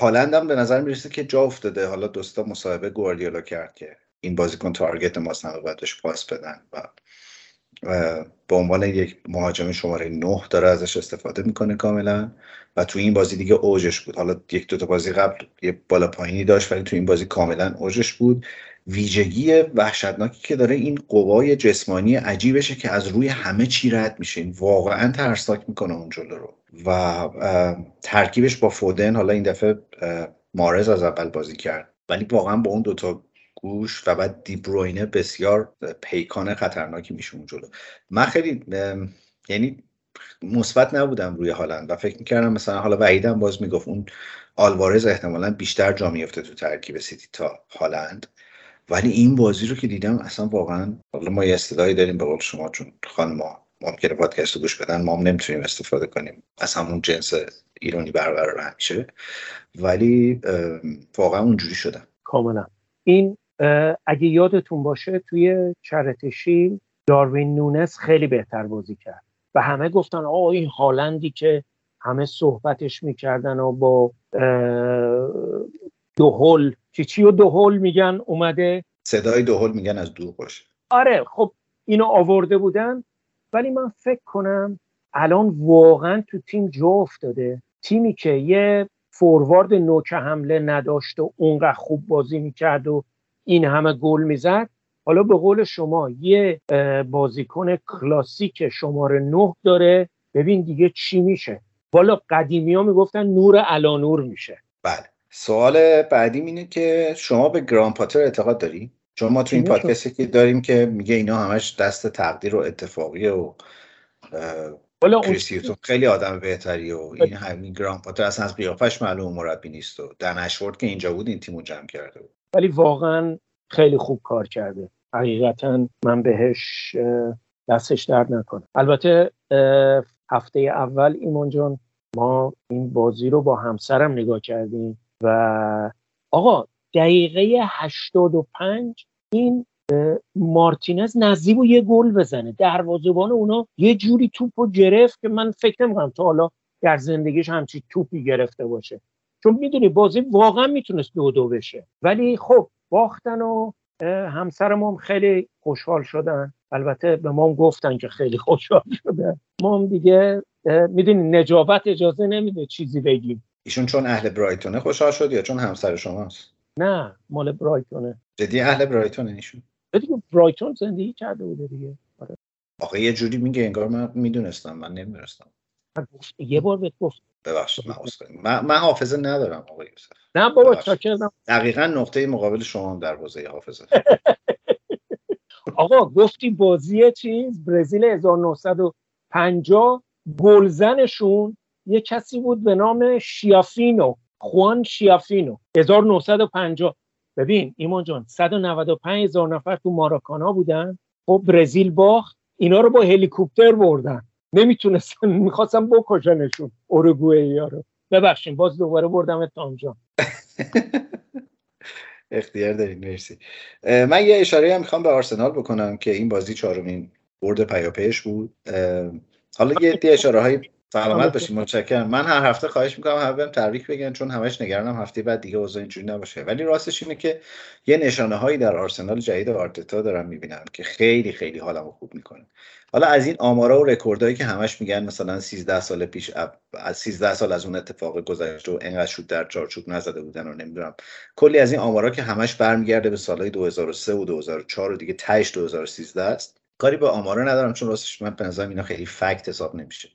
هالند هم به نظر می‌رسه که جا افتاده. حالا دوستا مصاحبه گواردیولا کرد که این بازیکن تارگت ماست نمه بعدش پاس بدن و به عنوان یک مهاجم شماره نه داره ازش استفاده می‌کنه کاملا. و تو این بازی دیگه اوجش بود. حالا یک دو تا بازی قبل یه بالا پایینی داشت ولی تو این بازی کاملا اوجش بود. ویژگی وحشتناکی که داره این قوای جسمانی عجیبشه که از روی همه چی رد میشه. این واقعا ترسناک می‌کنه اون جلو رو. و ترکیبش با فودن حالا این دفعه مارز از اول بازی کرد. ولی واقعا با اون دوتا گوش و بعد دیبروینه بسیار پیکان خطرناکی میشه اون جلو. من خیلی یعنی مثبت نبودم روی هالند و فکر می‌کردم مثلا حالا وعیدم باز می‌گفت اون آلوارز احتمالا بیشتر جا میفته تو ترکیب سیتی تا هالند. ولی این بازی رو که دیدم اصلا واقعا حالا ما یه استدایی داریم به قول شما چون خانم ما ممکنه پادکست رو گوش بدن ما هم نمی‌تونیم استفاده کنیم. از همون جنس ایرانی برقرار همیشه ولی واقعا اونجوری شدم. کاملا. این اگه یادتون باشه توی چرتشی داروین نونس خیلی بهتر بازی کرد. و همه گفتن آه این هالندی که همه صحبتش می‌کردن و با دوهل چی چی و دوهل میگن اومده. صدای دوهل میگن از دور باشه. آره خب اینو آورده بودن. ولی من فکر کنم الان واقعا تو تیم جا افتاده. تیمی که یه فوروارد نوک حمله نداشت و اونقدر خوب بازی می‌کرد و این همه گل می‌زد. حالا به قول شما یه بازیکن کلاسیک شماره نه داره. ببین دیگه چی میشه. والا قدیمی ها می‌گفتن نور علانور میشه. بله. سوال بعدیم اینه که شما به گران پاتر اعتقاد داری؟ چون ما تو این پادکستی که داریم که میگه اینا همش دست تقدیر و اتفاقیه و کریستیوتون خیلی آدم بهتری و این همین گران پاتر اصلا از قیافش معلوم مربی نیست و دن که اینجا بود این تیمو جمع کرده بود. ولی واقعا خیلی خوب کار کرده. حقیقتا من بهش دستش درد نکنم. البته هفته اول ایمان جان ما این بازی رو با همسرم نگاه کردیم و آقا دقیقه 85 این مارتینز نزدیک و یه گل بزنه. دروازه‌بان اونا یه جوری توپ رو گرفت که من فکر نمی‌کنم تا حالا در زندگیش همچی توپی گرفته باشه. چون می‌دونی بازی واقعا می‌تونست دو دو بشه. ولی خب باختن و همسرم هم خیلی خوشحال شدن. البته به ما هم گفتن که خیلی خوشحال شدن ما هم دیگه می‌دونی نجابت اجازه نمیده چیزی بگیم. ایشون چون اهل برایتونه خوشحال شد یا چون همسر شماست؟ نه مال برایتونه. جدی اهل برایتونه ایشون؟ دیگه برایتون زندگی کرده بوده دیگه. آره. آخه یه جوری میگه انگار من می‌دونستم من نمی‌دونستم. یه بار بهت گفت ببخشید من, من, حافظه ندارم آقای یوسف. نه بابا چاکردم دقیقا نقطه مقابل شما در حوزه حافظه. آقا گفتی بازی چیز برزیل 1950 گلزنشون یه کسی بود به نام شیافینو خوان شیافینو 1950 ببین ایمان جان 195 هزار نفر تو ماراکانا بودن خب برزیل باخت اینا رو با هلیکوپتر بردن. نمی‌تونستن می‌خواستم بکشنشون اوروگوئه ها رو. ببخشید باز دوباره بردم تامجان اختیار دارید مرسی. من یه اشاره هم می‌خوام به آرسنال بکنم که این بازی چهارمین برد پیاپیش بود. حالا یه اشاره های سلامت باشید متشکرم. من هر هفته خواهش می‌کنم همه بهم تبریک بگن چون همش نگرانم هفته بعد دیگه اوضاع اینجوری نباشه. ولی راستش اینه که یه نشانه هایی در آرسنال جدید آرتتا دارم می‌بینم که خیلی خیلی حالمو خوب می‌کنه. حالا از این آمارا و رکوردهایی که همش میگن مثلا 13 سال پیش از 13 سال از اون اتفاق گذشته و انقدر شد در چارچوب نزده بودن و نمی‌دونم. کلی از این آمارا که همش برمیگرده به سالهای 2003 و 2004 و دیگه تهش 2013 است. کاری به آمارا ندارم چون راستش من به نظرم اینا خیلی فکت حساب نمیشه.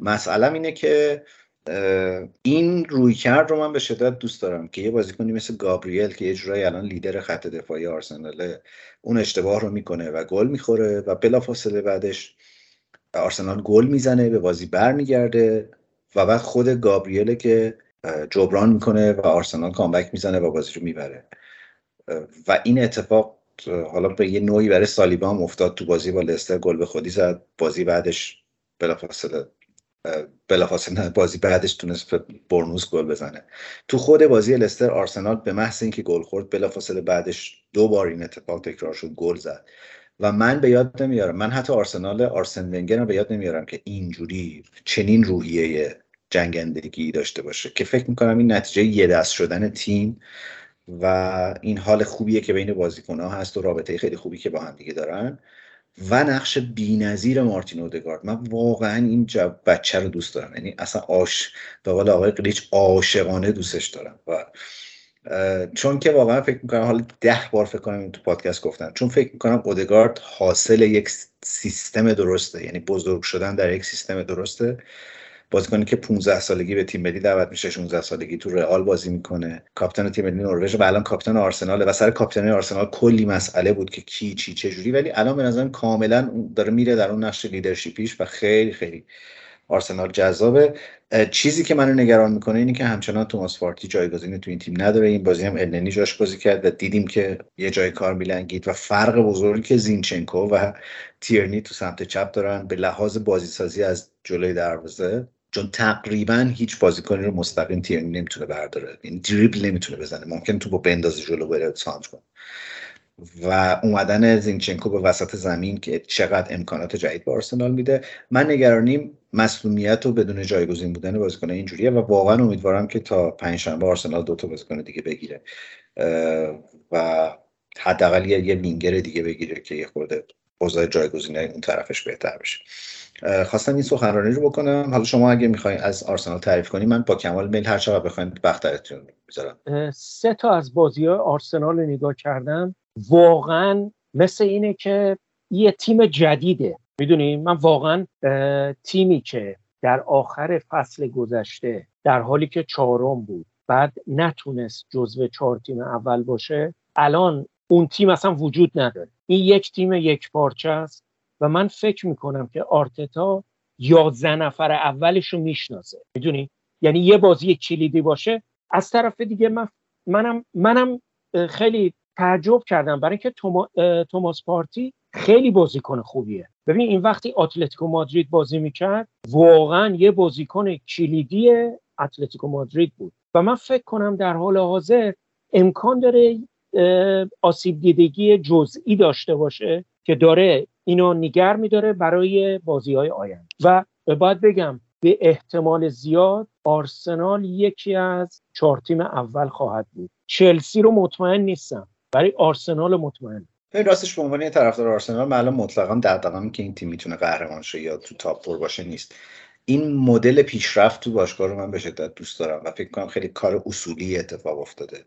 مسئله اینه که این روی کرد رو من به شدت دوست دارم که یه بازیکنی مثل گابریل که یه جورایی الان لیدر خط دفاعی آرسناله اون اشتباه رو می‌کنه و گل می‌خوره و بلافاصله بعدش آرسنال گل می‌زنه به بازی برمیگرده و بعد خود گابریله که جبران می‌کنه و آرسنال کامبک می‌زنه و بازی رو می‌بره. و این اتفاق حالا به یه نوعی برای سالیبا هم افتاد تو بازی با لستر گل به خودی زد. بازی بعدش بلافاصله بلافاصله بازی بعدش تونست برنوس گل بزنه. تو خود بازی لستر آرسنال به محض اینکه گل خورد بلافاصله بعدش دو بار این اتفاق تکرار شد گل زد. و من به یاد نمیارم من حتی آرسنال آرسن ونگر به یاد نمیارم که اینجوری چنین روحیه جنگندگی داشته باشه که فکر می‌کنم این نتیجه یه دست شدن تیم و این حال خوبیه که بین بازیکنها هست و رابطه خیلی خوبی که با هم دیگه دارن. و نقش بی‌نظیر مارتین اودگارد. من واقعا این بچه رو دوست دارم. یعنی اصلا آش به قول آقای قلیچ عاشقانه دوستش دارم. و چون که واقعا فکر می‌کنم حالا ده بار فکر کنم تو پادکست گفتم. چون فکر می‌کنم اودگارد حاصل یک سیستم درسته. یعنی بزرگ شدن در یک سیستم درسته. بازیکنی که 15 سالگی به تیم ملی دعوت میشه 16 سالگی تو رئال بازی می‌کنه. کاپیتان تیم ملی نروژ و الان کاپیتان آرسنال و سر کاپیتانی آرسنال کلی مسئله بود که کی چی چه جوری. ولی الان به نظرم کاملا داره میره در اون نقش لیدرشیپیش و خیلی خیلی آرسنال جذابه. چیزی که منو نگران می‌کنه اینه که همچنان توماس پارتی جایگزینی تو این تیم نداره. این بازی هم النی جاش بازی کرد و دیدیم که یه جای کار میلنگید و فرق بزرگی که زینچنکو و تیرنی تو سمت چپ دارن. به لحاظ بازی سازی از جلوی دروازه چون تقریبا هیچ بازیکنی رو مستقیم تیرنی نمی‌تونه برداره. یعنی دریبل نمی‌تونه بزنه. ممکن تو با بندازی جلو بره سانت کنه. و اومدن زینچنکو به وسط زمین که چقدر امکانات جدید به آرسنال میده. من نگرانیم مسئولیت و بدون جایگزین بودن بازیکن اینجوریه و واقعا امیدوارم که تا پنجشنبه آرسنال دو تا بازیکن دیگه بگیره. و حداقل یه لینگر دیگه بگیره که یه خورده اوضاع جایگزین اون طرفش بهتر بشه. خواستم این سخنرانی رو بکنم. حالا شما اگه می‌خواین از آرسنال تعریف کنی من با کمال میل هر چقدر بخواین بخترتون می‌ذارم. سه تا از بازی های آرسنال رو نگاه کردم. واقعا مثل اینه که یه تیم جدیده. می‌دونی؟ من واقعا تیمی که در آخر فصل گذشته در حالی که چهارم بود بعد نتونست جزو چهار تیم اول باشه الان اون تیم اصلا وجود نداره. این یک تیم یک پارچه است. و من فکر می‌کنم که آرتتا یازده نفر اولش رو می‌شناسه. می‌دونی؟ یعنی یه بازی کلیدی باشه. از طرف دیگه من منم منم خیلی تعجب کردم. برای اینکه توماس پارتی خیلی بازیکن خوبیه. ببین این وقتی اتلتیکو مادرید بازی می‌کرد واقعا یه بازیکن کلیدی اتلتیکو مادرید بود. و من فکر کنم در حال حاضر امکان داره آسیب دیدگی جزئی داشته باشه که داره اینو نگر میداره برای بازی های آینده. و باید بگم به احتمال زیاد آرسنال یکی از چهار تیم اول خواهد بود. چلسی رو مطمئن نیستم برای آرسنال مطمئن. این راستش به عنوان طرفدار آرسنال معلوم مطلقا دغدغه‌ام که این تیم می‌تونه قهرمان شه یا تو تاپ فور باشه نیست. این مدل پیشرفت تو باشگاه رو من به شدت دوست دارم و فکر کنم خیلی کار اصولی اتفاق افتاده.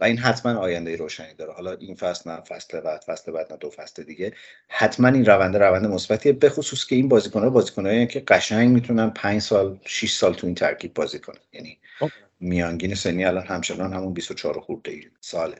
و این حتما آینده روشنی داره. حالا این فصل نه فصل بعد فصل بعد نه دو فصل دیگه. حتما این روند روند مثبتیه به خصوص که این بازیکن‌ها بازیکنایی که قشنگ می‌تونن 5 سال 6 سال تو این ترکیب بازی کنن. یعنی. میانگین سنی الان همچنان همون 24 خورده ساله.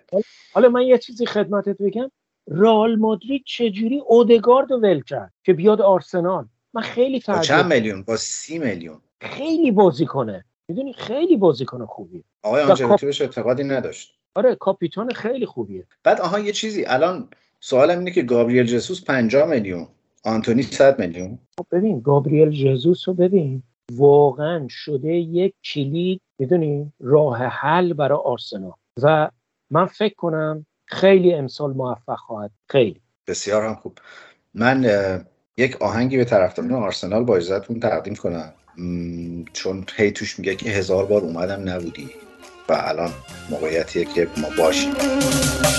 حالا من یه چیزی خدمتت بگم. رئال مادرید چجوری اودگارد ول کرد که بیاد آرسنال؟ من خیلی تعجب چند میلیون با سی میلیون. خیلی بازی کنه. می‌دونی خیلی بازیکن خوبیه. آقای آنجلوتی بهش اعتقادی نداشت. آره کاپیتان خیلی خوبیه. بعد آها یه چیزی. الان سوالم اینه که گابریل جسوس 50 میلیون. آنتونی 100 میلیون. خب ببین گابریل جزوس رو ببین. واقعا شده یک کلید می‌دونی راه حل برای آرسنال. و من فکر کنم خیلی امسال موفق خواهد. خیلی. بسیار هم خوب. من یک آهنگی به طرفداران آرسنال با اجازهتون تقدیم کنم. چون هی توش میگه که هزار بار اومدم نبودی و الان موقعیتیه که ما باشیم.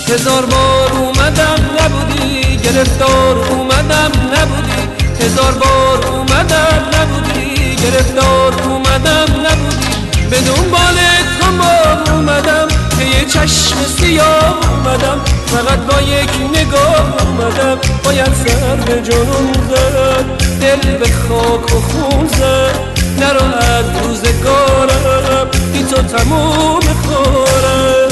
هزار بار اومدم نبودی گرفتار اومدم نبودی. هزار بار اومدم نبودی گرفتار اومدم نبودی. به دنبال تو اومدم که یه چشم سیاه اومدم. فقط با یک نگاه اومدم باید سر به جنون زد دل به خاک و خون زد نرو از روزگارم بی تو تموم کارم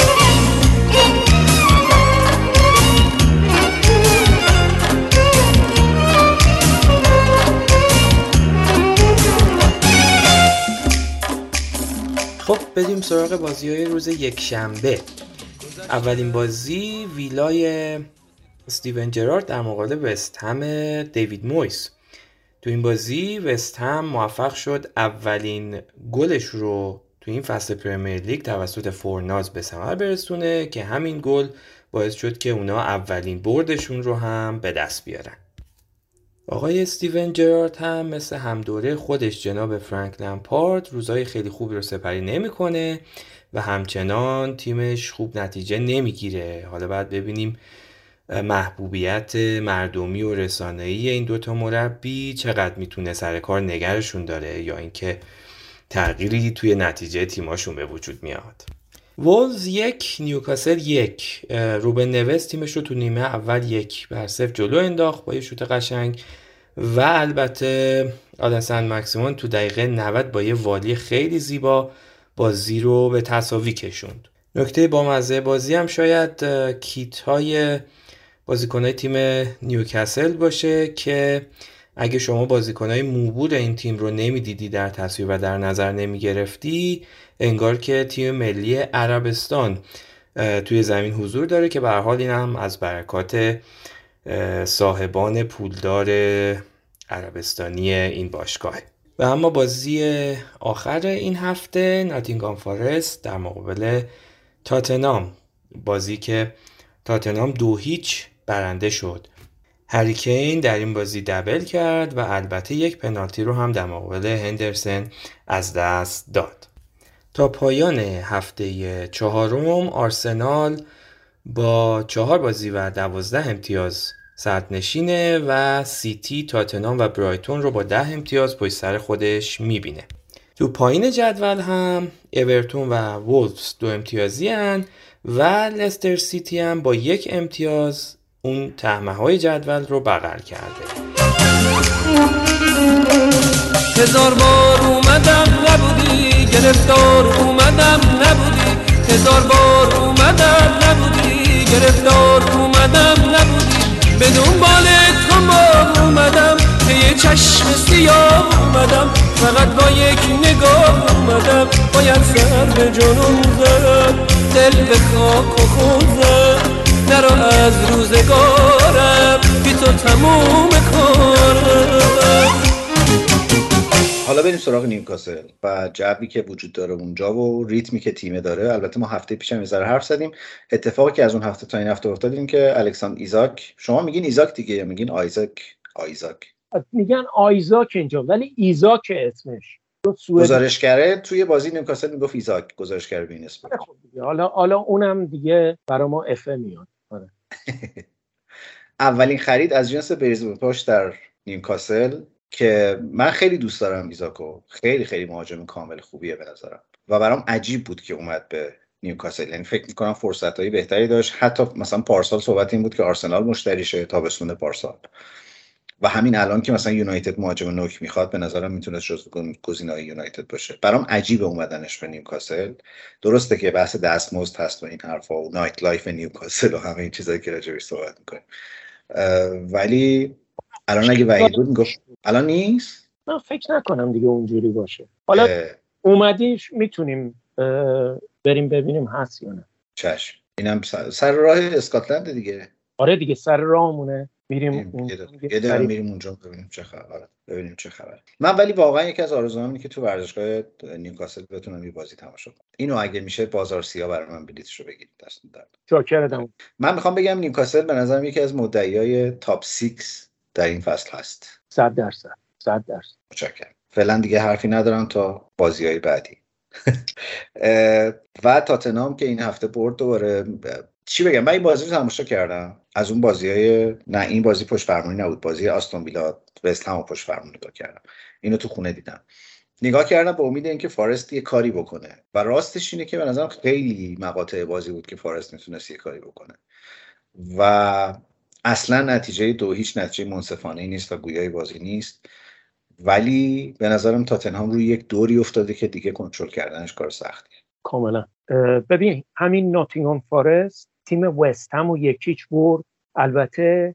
خب بریم سراغ بازی های روز یک شنبه اولین بازی ویلای استیون جرارد در مقابل وست هم دیوید مویس. تو این بازی وست هم موفق شد اولین گلش رو تو این فصل پرمیر لیگ توسط فورناز به ثمر برسونه که همین گل باعث شد که اونا اولین بردشون رو هم به دست بیارن. آقای استیون جرارد هم مثل همدوره خودش جناب فرانک لمپارد روزای خیلی خوبی رو سپری نمی‌کنه. و همچنان تیمش خوب نتیجه نمی‌گیره. حالا باید ببینیم محبوبیت مردمی و رسانه‌ای این دوتا مربی چقدر می‌تونه سر کار نگرشون داره یا اینکه تغییری توی نتیجه تیماشون به وجود میاد. وولز یک نیوکاسل یک. روبن نوس تیمش رو تو نیمه اول یک بر صفر جلو انداخت با یه شوت قشنگ و البته آدنسن مکسیمون تو دقیقه 90 با یه والی خیلی زیبا بازی رو به تصاوی کشوند. نکته با مزه بازی هم شاید کیت های بازیکنهای تیم نیوکاسل باشه که اگه شما بازیکنهای موبور این تیم رو نمی‌دیدی در تصویر و در نظر نمی گرفتی انگار که تیم ملی عربستان توی زمین حضور داره که به حال این هم از برکات صاحبان پولدار عربستانی این باشگاه و اما بازی آخر این هفته ناتینگام فارست در مقابل تاتنام بازی که تاتنام دو هیچ برنده شد. هریکین در این بازی دبل کرد و البته یک پنالتی رو هم در مقابل هندرسن از دست داد. تا پایان هفته چهارم آرسنال با چهار بازی و دوازده امتیاز نشینه و سیتی، تاتنام و برایتون رو با ده امتیاز پشت سر خودش می‌بینه. تو پایین جدول هم اورتون و وولفز دو امتیازی هن و لستر سیتی هم با یک امتیاز اون تهمه های جدول رو بغل کرده. هزار بار اومدم نبودی گرفتار اومدم نبودی. هزار بار اومدم نبودی گرفتار اومدم نبودی. به دنبال تو ما اومدم. یه چشم سیاه اومدم. فقط با یک نگاه اومدم. باید سر به جنون زدم. دل به خاک و خون زد نرو از روزگارم. بی تو تموم کارم. حالا بریم سراغ نیوکاسل و جوی که وجود داره اونجا و ریتمی که تیم داره. البته ما هفته پیشم یه حرف زدیم. اتفاقی که از اون هفته تا این هفته افتاد این که الکساندر ایزاک شما میگین ایزاک دیگه یا میگین آیزاک؟ آیزاک. میگن آیزاک اینجا ولی ایزاک اسمش. گزارشگره توی بازی نیوکاسل می‌گفت ایزاک گزارشگر به این اسم. حالا حالا اونم دیگه برای ما افه میاد. آره. اولین خرید از جنس بریزبون در نیوکاسل. که من خیلی دوست دارم ایزاکو. خیلی خیلی مهاجم کامل خوبیه به نظرم. و برام عجیب بود که اومد به نیوکاسل. یعنی فکر می‌کنم فرصت های بهتری داشت. حتی مثلا پارسال صحبت این بود که آرسنال مشتریشه تابستون پارسال. و همین الان که مثلا یونایتد مهاجم نوک می‌خواد به نظرم می‌تونه جز گزینه‌های یونایتد باشه. برام عجیب اومدنش به نیوکاسل. درسته که بحث دستمزد هست و این حرفا و nightlife نیوکاسل و همه این چیزایی که راجعش صحبت می‌کنیم. ولی الان اگه وحید بود می‌گفت الان نیست؟ من فکر نکنم دیگه اونجوری باشه. حالا اومدیش می‌تونیم بریم ببینیم هست یا نه. چشم. اینم سر راه اسکاتلند دیگه. آره دیگه سر راهمونه. میریم یه دقیقه. میریم اونجا ببینیم چه خبره آره، ببینیم چه خبر من ولی واقعا یکی از آرزوام اینه که تو ورزشگاه نیوکاسل بتونم یه بازی تماشا کنم. اینو اگه میشه بازار سیا برای من بلیتشو بگیرید دست در. من می‌خوام بگم نیوکاسل به نظرم یکی از مدعیای تاپ 6 در این فصل هست. 100 درصد 100 درصد. متشکرم. فعلا دیگه حرفی ندارم تا بازی های بعدی و تاتنام که این هفته برد دوباره چی بگم؟ من این بازی رو تماشا کردم. از اون بازی های نه این بازی پشت فرمونی نبود. بازی آستون ویلا وست هم پشت فرمونی نگاه کردم. اینو تو خونه دیدم. نگاه کردم به امید اینکه فارست یه کاری بکنه. و راستش اینه که به نظرم خیلی مقاطع بازی بود که فارست می‌تونست یه کاری بکنه. و اصلا نتیجه دو هیچ نتیجه منصفانه نیست و گویای بازی نیست. ولی به نظرم تاتنهام روی یک دوری افتاده که دیگه کنترل کردنش کار سختیه. کاملا. ببین همین ناتینگهام فارست تیم وست هم رو یک هیچ برد. البته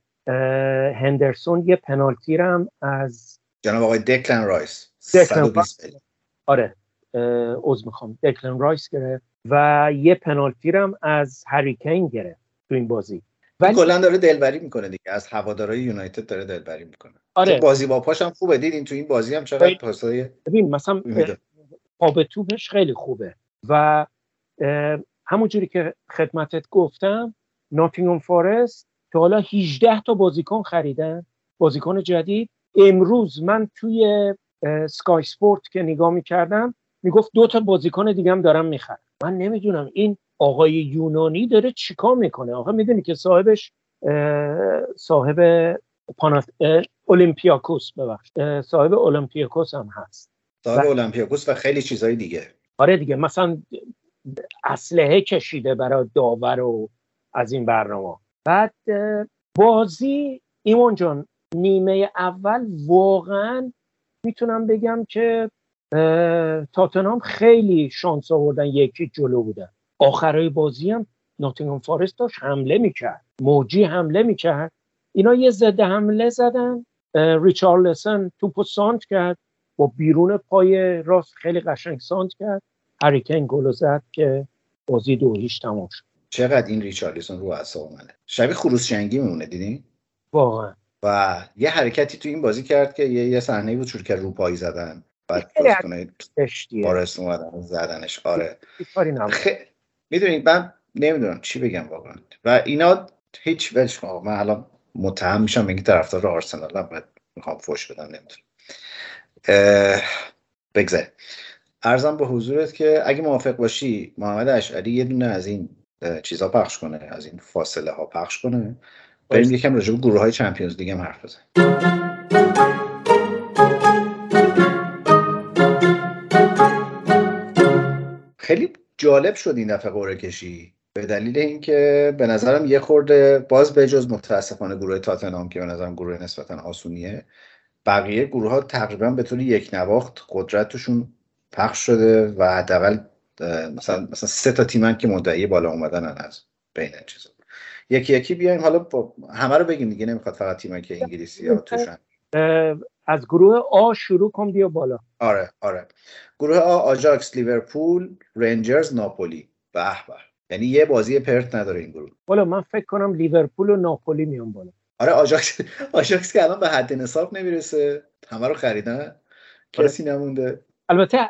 هندرسون یه پنالتی هم از جناب آقای دکلن رایس. دکلن آره. عذر می‌خوام. دکلن رایس گرفت و یه پنالتی هم از هری کین گرفت تو این بازی. ولی کلا داره دلبری می‌کنه دیگه. از هوادارهای یونایتد داره دلبری می‌کنه. آره. بازی با پاش هم خوبه؟ دیدین تو این بازی هم چقدر پاسای ببین مثلا پا توپش خیلی خوبه. و همونجوری که خدمتت گفتم ناتینگهام فارست تا حالا 18 تا بازیکن خریدن. بازیکن جدید. امروز من توی سکای سپورت که نگاه می‌کردم می‌گفت دو تا بازیکن دیگه هم دارم می‌خرم من نمی‌دونم این آقای یونانی داره چیکار می‌کنه؟ آقا می‌دونی که صاحبش صاحب پانات اولمپیاکوس ببخش. صاحب اولمپیاکوس هم هست. صاحب اولمپیاکوس و خیلی چیزهای دیگه. آره دیگه مثلا اسلحه کشیده برای داور و از این برنامه. بعد بازی ایمون جان نیمه اول واقعا می‌تونم بگم که تاتنام خیلی شانس آوردن یکی جلو بودن. آخرای بازی هم ناتینگهام فارست داشت حمله می‌کرد. موجی حمله می‌کرد. اینا یه ضد حمله زدن. ریچارلسن توپو سانت کرد. با بیرون پای راست خیلی قشنگ سانت کرد. هریکن گل زد که بازی دو هیچ تمام شد. چقدر این ریچارلسون رو اعصاب منه شبیه خروس جنگی میمونه دیدین واقعا. و یه حرکتی تو این بازی کرد که یه, صحنه بود چور که رو پایی زدن. بعد بارست اومدن زدنش. آره. خ... می‌دونید من نمی‌دونم چی بگم واقعا. و اینا هیچ ولش من الان متهم میشم اینکه طرفدار آرسنال هم باید می‌خوام فوش بدم نمی‌دونم. بگذاریم ارزم به حضورت که اگه موافق باشی محمد اشعری یه دونه از این چیزها پخش کنه از این فاصله ها پخش کنه. بریم یکم راجع به گروه های چمپیونز دیگه هم حرف بزنیم. جالب شد این دفعه قرعه کشی. به دلیل اینکه به نظرم یه خورده باز به جز متاسفانه گروه تاتنهام که به نظرم گروه نسبتا آسونیه بقیه گروه ها تقریبا به طور یک نواخت قدرتشون پخش شده و حداقل مثلا مثلا سه تا تیمن که مدعی بالا اومدن از بین چیزا. یکی یکی بیایم حالا همه رو بگیم دیگه نمی‌خواد فقط تیمایی که انگلیسی ها توشن. از گروه آ شروع کن بیا بالا. آره آره. گروه آ آجاکس لیورپول رنجرز ناپولی. به به. یعنی یه بازی پرت نداره این گروه. بالا من فکر کنم لیورپول و ناپولی میان بالا. آره آجاکس آجاکس که الان به حد نصاب نمی‌رسه. همه رو خریدن. کسی نمونده. البته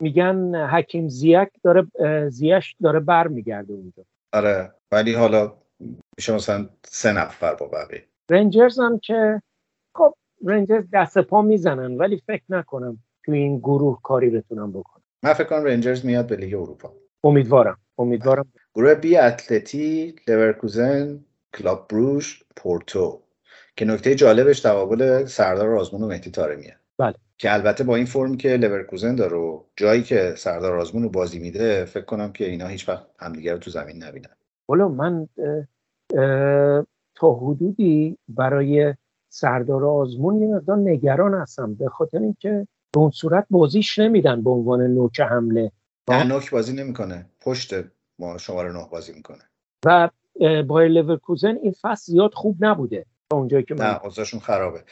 میگن حکیم زیک داره زیش داره بر میگرده اونجا. آره ولی حالا میشه مثلا سه نفر با بقیه. رنجرز هم که خب رنجرز دست پا می‌زنن ولی فکر نکنم تو این گروه کاری بتونن بکنن. من فکر کنم رنجرز میاد به لیگ اروپا. امیدوارم. امیدوارم. گروه B اتلتی لورکوزن کلاب بروژ پورتو. که نکته جالبش تقابل سردار آزمون و مهدی طارمیه. بله. که البته با این فرمی که لورکوزن داره و جایی که سردار آزمون رو بازی میده فکر کنم که اینا هیچ وقت همدیگه رو تو زمین نبینن. حالا من اه، اه، تا حدودی برای سردار آزمون یه مقدار نگران هستم به خاطر اینکه به اون صورت بازیش نمیدن به عنوان نوک حمله. نه نوک بازی نمی‌کنه پشت ما شماره نه بازی می‌کنه. و بایر لورکوزن این فصل زیاد خوب نبوده تا اونجایی که من نه اوضاعشون خرابه.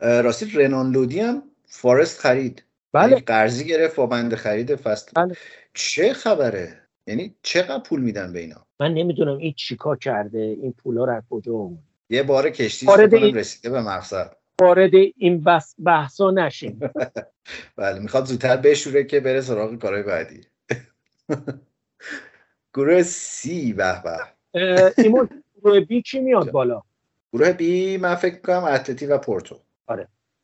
راستی رنان لودی هم فارست خرید. بله. یعنی قرضی گرفت با بند خرید فصل. بله. چه خبره؟ یعنی چقدر پول میدن به اینا؟ من نمی‌دونم این چیکار کرده این پولا رو از کجا آورد یه بار کشتی وارد رسیده به مقصد وارد این بس بحثا نشیم. بله می‌خواد زودتر بشوره که بره سراغ کارهای بعدی. گروه سی به به. اه، ایمان گروه بی کی میاد بالا؟ گروه بی من فکر می‌کنم اتلتی و پورتو.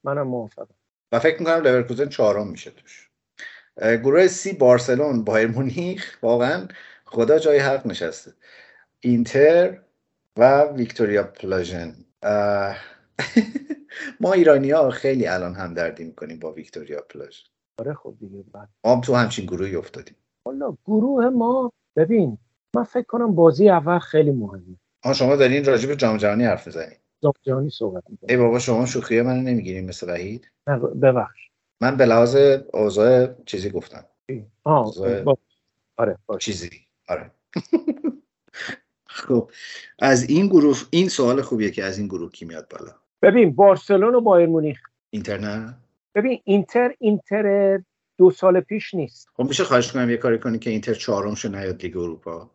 منم موافقم. و فکر می‌کنم لورکوزن چهارم میشه توش. گروه سی بارسلون بایر مونیخ واقعا خدا جای حق نشسته. اینتر و ویکتوریا پلاژن. ما ایرانی ها خیلی الان هم دردی می‌کنیم با ویکتوریا پلاژن. آره خب دیگه بعد. ما هم تو همچین گروهی افتادیم. حالا گروه ما ببین من فکر کنم بازی اول خیلی مهمه. آها شما دارین راجع به جام جهانی حرف می‌زنید جام جهانی صحبت ای می‌کنم بابا شما شوخی منو نمی‌گیرین مثل وحید؟ نه، ببخش. من به لحاظ اوضاع چیزی گفتم. آه. آره باش چیزی. آره. خب از این گروه این سوال خوبیه که از این گروه کی میاد بالا؟ ببین بارسلون و بایر مونیخ. اینتر نه؟ ببین اینتر اینتر دو سال پیش نیست. خب میشه خواهش کنم یه کاری کنی که اینتر چهارم شو نیاد لیگ اروپا؟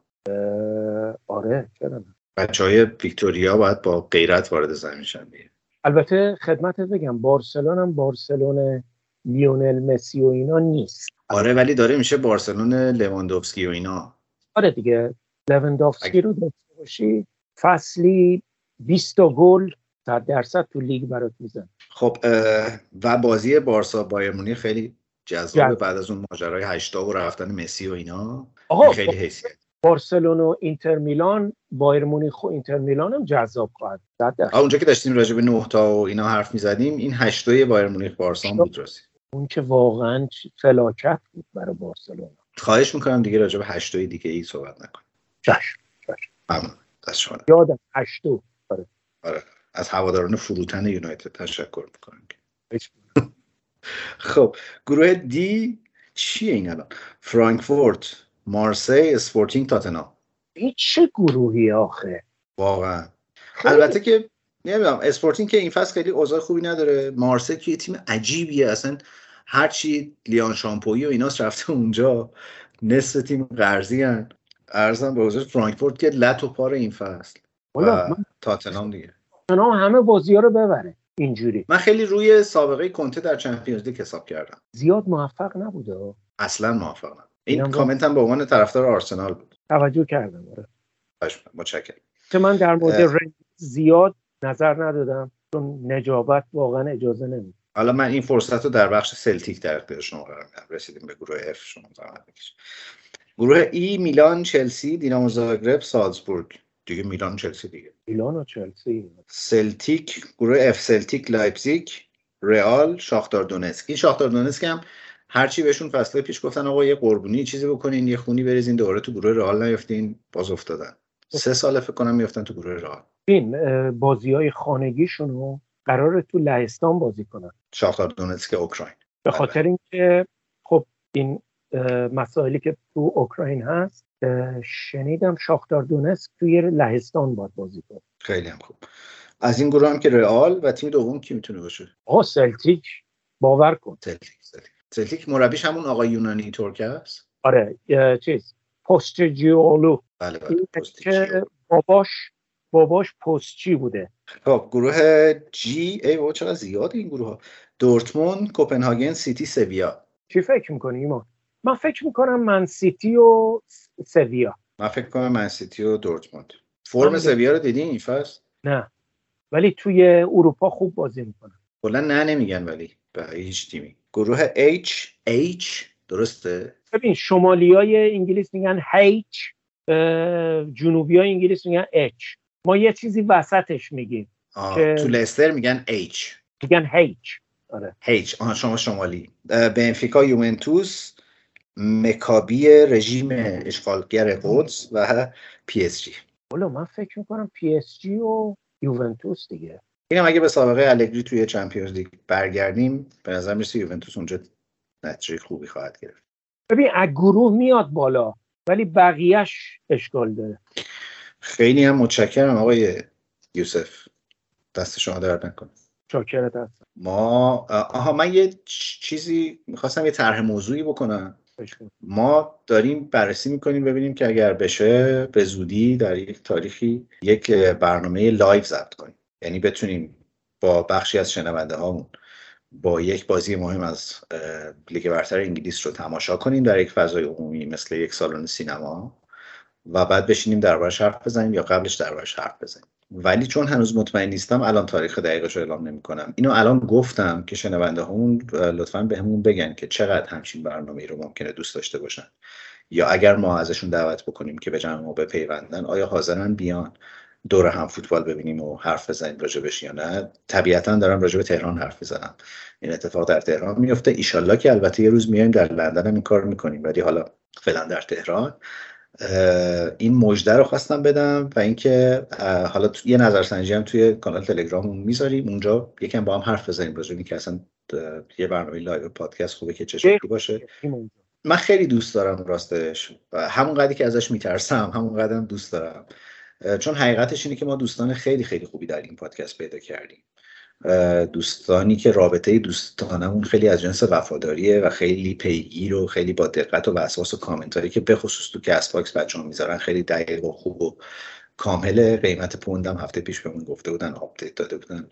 آره چرا نه؟ بچه های ویکتوریا باید با غیرت وارد زمین شن دیگه. البته خدمتت بگم بارسلون هم بارسلون لیونل مسی و اینا نیست. آره ولی داره میشه بارسلون لواندوفسکی و اینا. آره دیگه لوندوفسکی رو داشته باشی فصلی 20 تا گل صد درصد تو لیگ برات میزن خب و بازی بارسا بایر مونیخ خیلی جذاب. بعد از اون ماجرای هشتا و رفتن مسی و اینا. خیلی حیثیت. بارسلون و اینتر میلان بایر مونیخ و اینتر میلان هم جذاب خواهد اونجا که داشتیم راجع به نه تا و اینا حرف می‌زدیم این هشتای بایر مونیخ بارسا هم بود راستی اون که واقعا فلاکت بود برای بارسلون خواهش می‌کنم دیگه راجع به هشتای دیگه ای صحبت نکنیم. چشم ممنون شما. درد. یادم هشتو. آره. از هواداران فروتن یونایتد تشکر می‌کنم. خب گروه D چیه این الان؟ فرانکفورت مارسی اسپورتینگ تاتنهام. این چه گروهی آخه؟ واقعا. البته که نمی‌دونم اسپورتینگ که این فصل خیلی اوضاع خوبی نداره. مارسی که یه تیم عجیبیه. اصلا هرچی لیان شامپویی و ایناس رفته اونجا نصف تیم قرضی هن. عرضم به حضور فرانکفورت که لت و پار این فصل و من تاتنهام دیگه. تنها همه بازی ها رو ببره. اینجوری. من خیلی روی سابقه کنته در چمپیونز لیگ حساب کردم. زیاد موفق نبوده؟ اصلا موافقم این اینم کامنت هم به عنوان طرفدار آرسنال بود. توجه کردم آره. متشکرم. که من در مورد زیاد نظر ندادم چون نجابت واقعا اجازه نمیده حالا من این فرصت رو در بخش سلتیک در اختیار شما قرار میدم. رسیدیم به گروه F شما زحمت بکشید. گروه E میلان چلسی دینامو زاگرب سالزبورگ. دیگه میلان چلسی دیگه. میلان و چلسی. سلتیک گروه F سلتیک لایپزیگ رئال شاختار دونسک این شاختار دونسک هم هرچی بهشون فصله پیش گفتن آقا یه قربونی چیزی بکنین یه خونی بریزین دوباره تو گروه رئال نیافتین باز افتادن. سه سال فکر کنم میافتن تو گروه رئال. این بازی های خانگیشون رو قرار تو لهستان بازی کنن. شاختار دونتسک اوکراین. به بله. خاطر اینکه خب این مسائلی که تو اوکراین هست شنیدم شاختار دونسک توی لهستان باید بازی کنه. خیلی هم خوب. از این گروه هم که رئال و تیم دوم کی می‌تونه باشه؟ آقا سلتیک. باور کن. سلتیک سلتیک. سلتیک مربیش همون آقای یونانی ترک است آره چیز پستجیولو بله بله. که باباش باباش پستچی بوده. خب گروه G ای بابا چقدر زیاد این گروه ها دورتموند کوپنهاگن سیتی سویا. چی فکر می‌کنی ایمان؟ من فکر می‌کنم من سیتی و سویا. من فکر کنم من سیتی و دورتموند. فرم من سویا رو دیدی این فصل؟ نه. ولی توی اروپا خوب بازی می‌کنم کلا نه نمیگن ولی. به هیچ تیمی. گروه H H درسته؟ ببین شمالی های انگلیس میگن H جنوبی های انگلیس میگن H. ما یه چیزی وسطش میگیم. که- تو لستر میگن H. میگن H. آره. H. آها شما شمالی. بنفیکا یوونتوس مکابی رژیم اشغالگر قدس و پی اس جی. والا من فکر می‌کنم پی اس جی و یوونتوس دیگه. اینم اگه به سابقه الگری توی چمپیونز لیگ برگردیم به نظر می‌رسه یوونتوس اونجا نتیجه خوبی خواهد گرفت. ببین از گروه میاد بالا ولی بقیهش اشکال داره. خیلی هم متشکرم آقای یوسف. دست شما درد نکنه. شاکرت هستم ما آها من یه چیزی می‌خواستم یه طرح موضوعی بکنم. ما داریم بررسی می‌کنیم ببینیم که اگر بشه به زودی در یک تاریخی یک برنامه live ضبط کنیم. یعنی بتونیم با بخشی از شنونده هامون با یک بازی مهم از لیگ برتر انگلیس رو تماشا کنیم در یک فضای عمومی مثل یک سالن سینما. و بعد بشینیم دربارش حرف بزنیم یا قبلش دربارش حرف بزنیم. ولی چون هنوز مطمئن نیستم الان تاریخ دقیقش رو اعلام نمی کنم اینو الان گفتم که شنونده همون لطفا بهمون بگن که چقدر همچین برنامه رو ممکنه دوست داشته باشن. یا اگر ما ازشون دعوت بکنیم که به جمع ما بپیوندن آیا حاضرن بیان دور هم فوتبال ببینیم و حرف بزنیم راجبش یا نه؟ طبیعتا دارم راجب تهران حرف بزنم این اتفاق در تهران میفته ایشالله که البته یه روز میایم در لندن هم این کار می‌کنیم. ولی حالا فعلا در تهران. این مژده رو خواستم بدم و اینکه حالا یه نظرسنجی هم توی کانال تلگراممون می‌ذاریم. اونجا یکم با هم حرف بزنیم راجع اینکه اصلا یه برنامه live پادکست خوبه که چه شکلی باشه. من خیلی دوست دارم راستش و همون قدری که ازش میترسم همون قدرم دوست دارم. چون حقیقتش اینه که ما دوستان خیلی خیلی خوبی در این پادکست پیدا کردیم. دوستانی که رابطه دوستانمون خیلی از جنس وفاداریه و خیلی پیگیر و خیلی با دقت و وسواس و کامنت هایی که به خصوص تو کست باکس بچه ها می‌ذارن خیلی دقیق و خوب و کامل قیمت پوندم هفته پیش بهمون گفته بودن update داده بودن.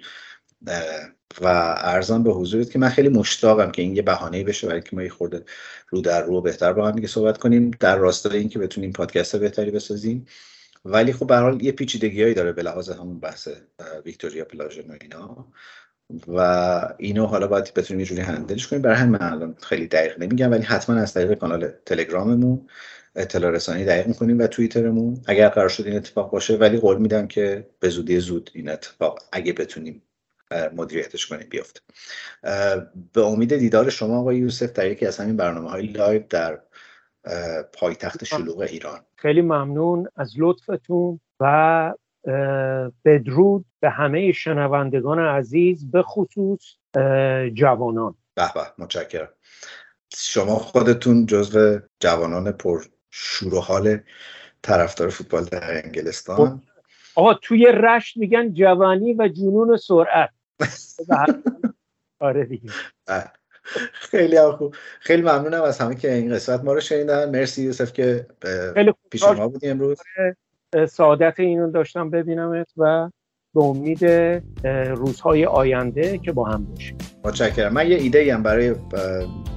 و عرضم به حضورت که من خیلی مشتاقم که این یه بهانه‌ای بشه برای که ما یه خورده رو در رو بهتر با هم دیگه صحبت کنیم. در راستای اینکه بتونیم پادکست بهتری بسازیم ولی خب به حال یه پیچیدگیایی داره به لحاظ همون بحث ویکتوریا پلاژن و اینا. و اینو حالا باید بتونیم یه جوری handle ش کنیم. برای همین الان خیلی دقیق نمیگم ولی حتما از طریق کانال تلگراممون اطلاع رسانی دقیق می‌کنیم و توییترمون. اگر قرار شد این اتفاق باشه ولی قول میدم که به زودی زود این اتفاق اگه بتونیم مدیریتش کنیم بیفته. به امید دیدار شما آقای یوسف در یکی از همین برنامه های live در پایتخت شلوغ ایران. خیلی ممنون از لطفتون و بدرود به همه شنوندگان عزیز به خصوص جوانان. به به متشکرم. شما خودتون جزو جوانان پر شور و حال طرفدار فوتبال در انگلستان. آقا توی رشت میگن جوانی و جنون سرعت. آره دیگه. اه. خیلی هم خوب. خیلی ممنونم از همه که این قسمت ما رو شنیدن. مرسی یوسف که پیش ما بودی امروز. اه، سعادت اینو داشتم ببینمت و به امید روزهای آینده که با هم باشیم. متشکرم. من یه ایده هم برای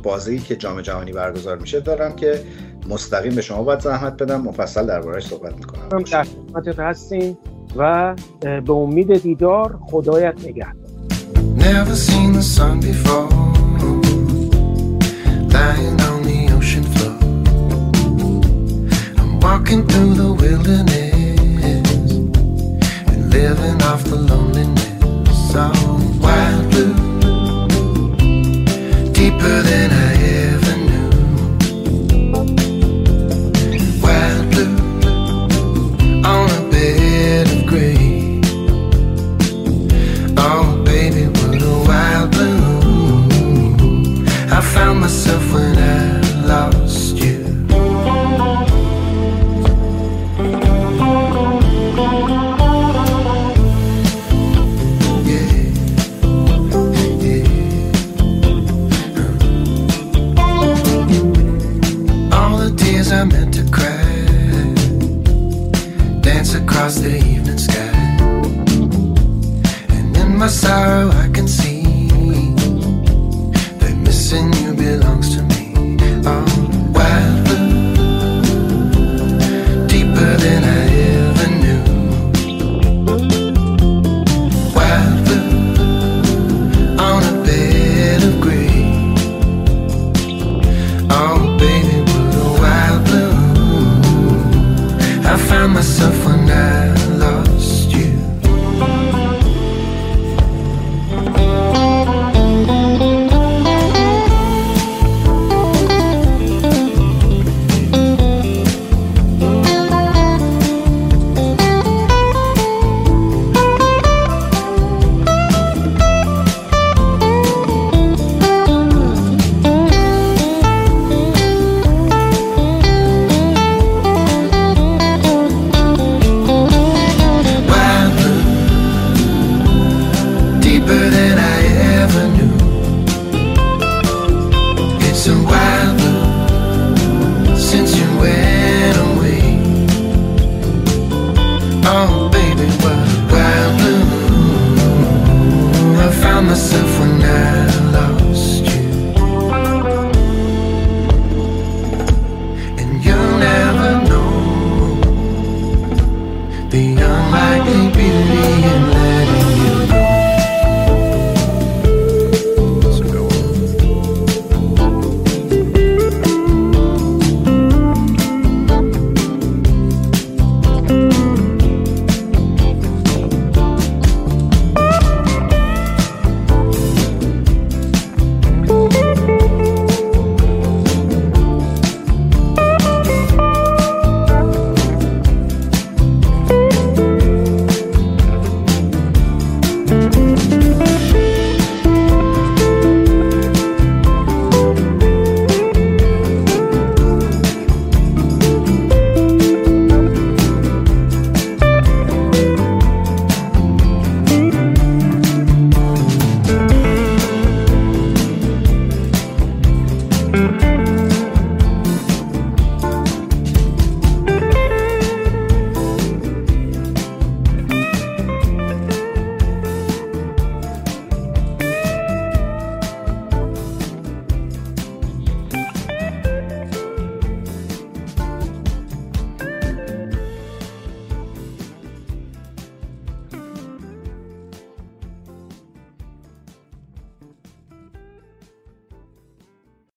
بازی که جام جهانی برگزار میشه دارم که مستقیم به شما باید زحمت بدم. مفصل دربارهش صحبت هم می‌کنم در خدمتت هستیم و به امید دیدار خدایت نگهدار. Lying on the ocean floor. I'm walking through the wilderness and living off the loneliness. Oh, wild blue, deeper than I ever knew. Wild blue, on a bed of gray. Myself when I lost you. I meant to cry dance across the evening sky. And in my sorrow, I can see they're missing you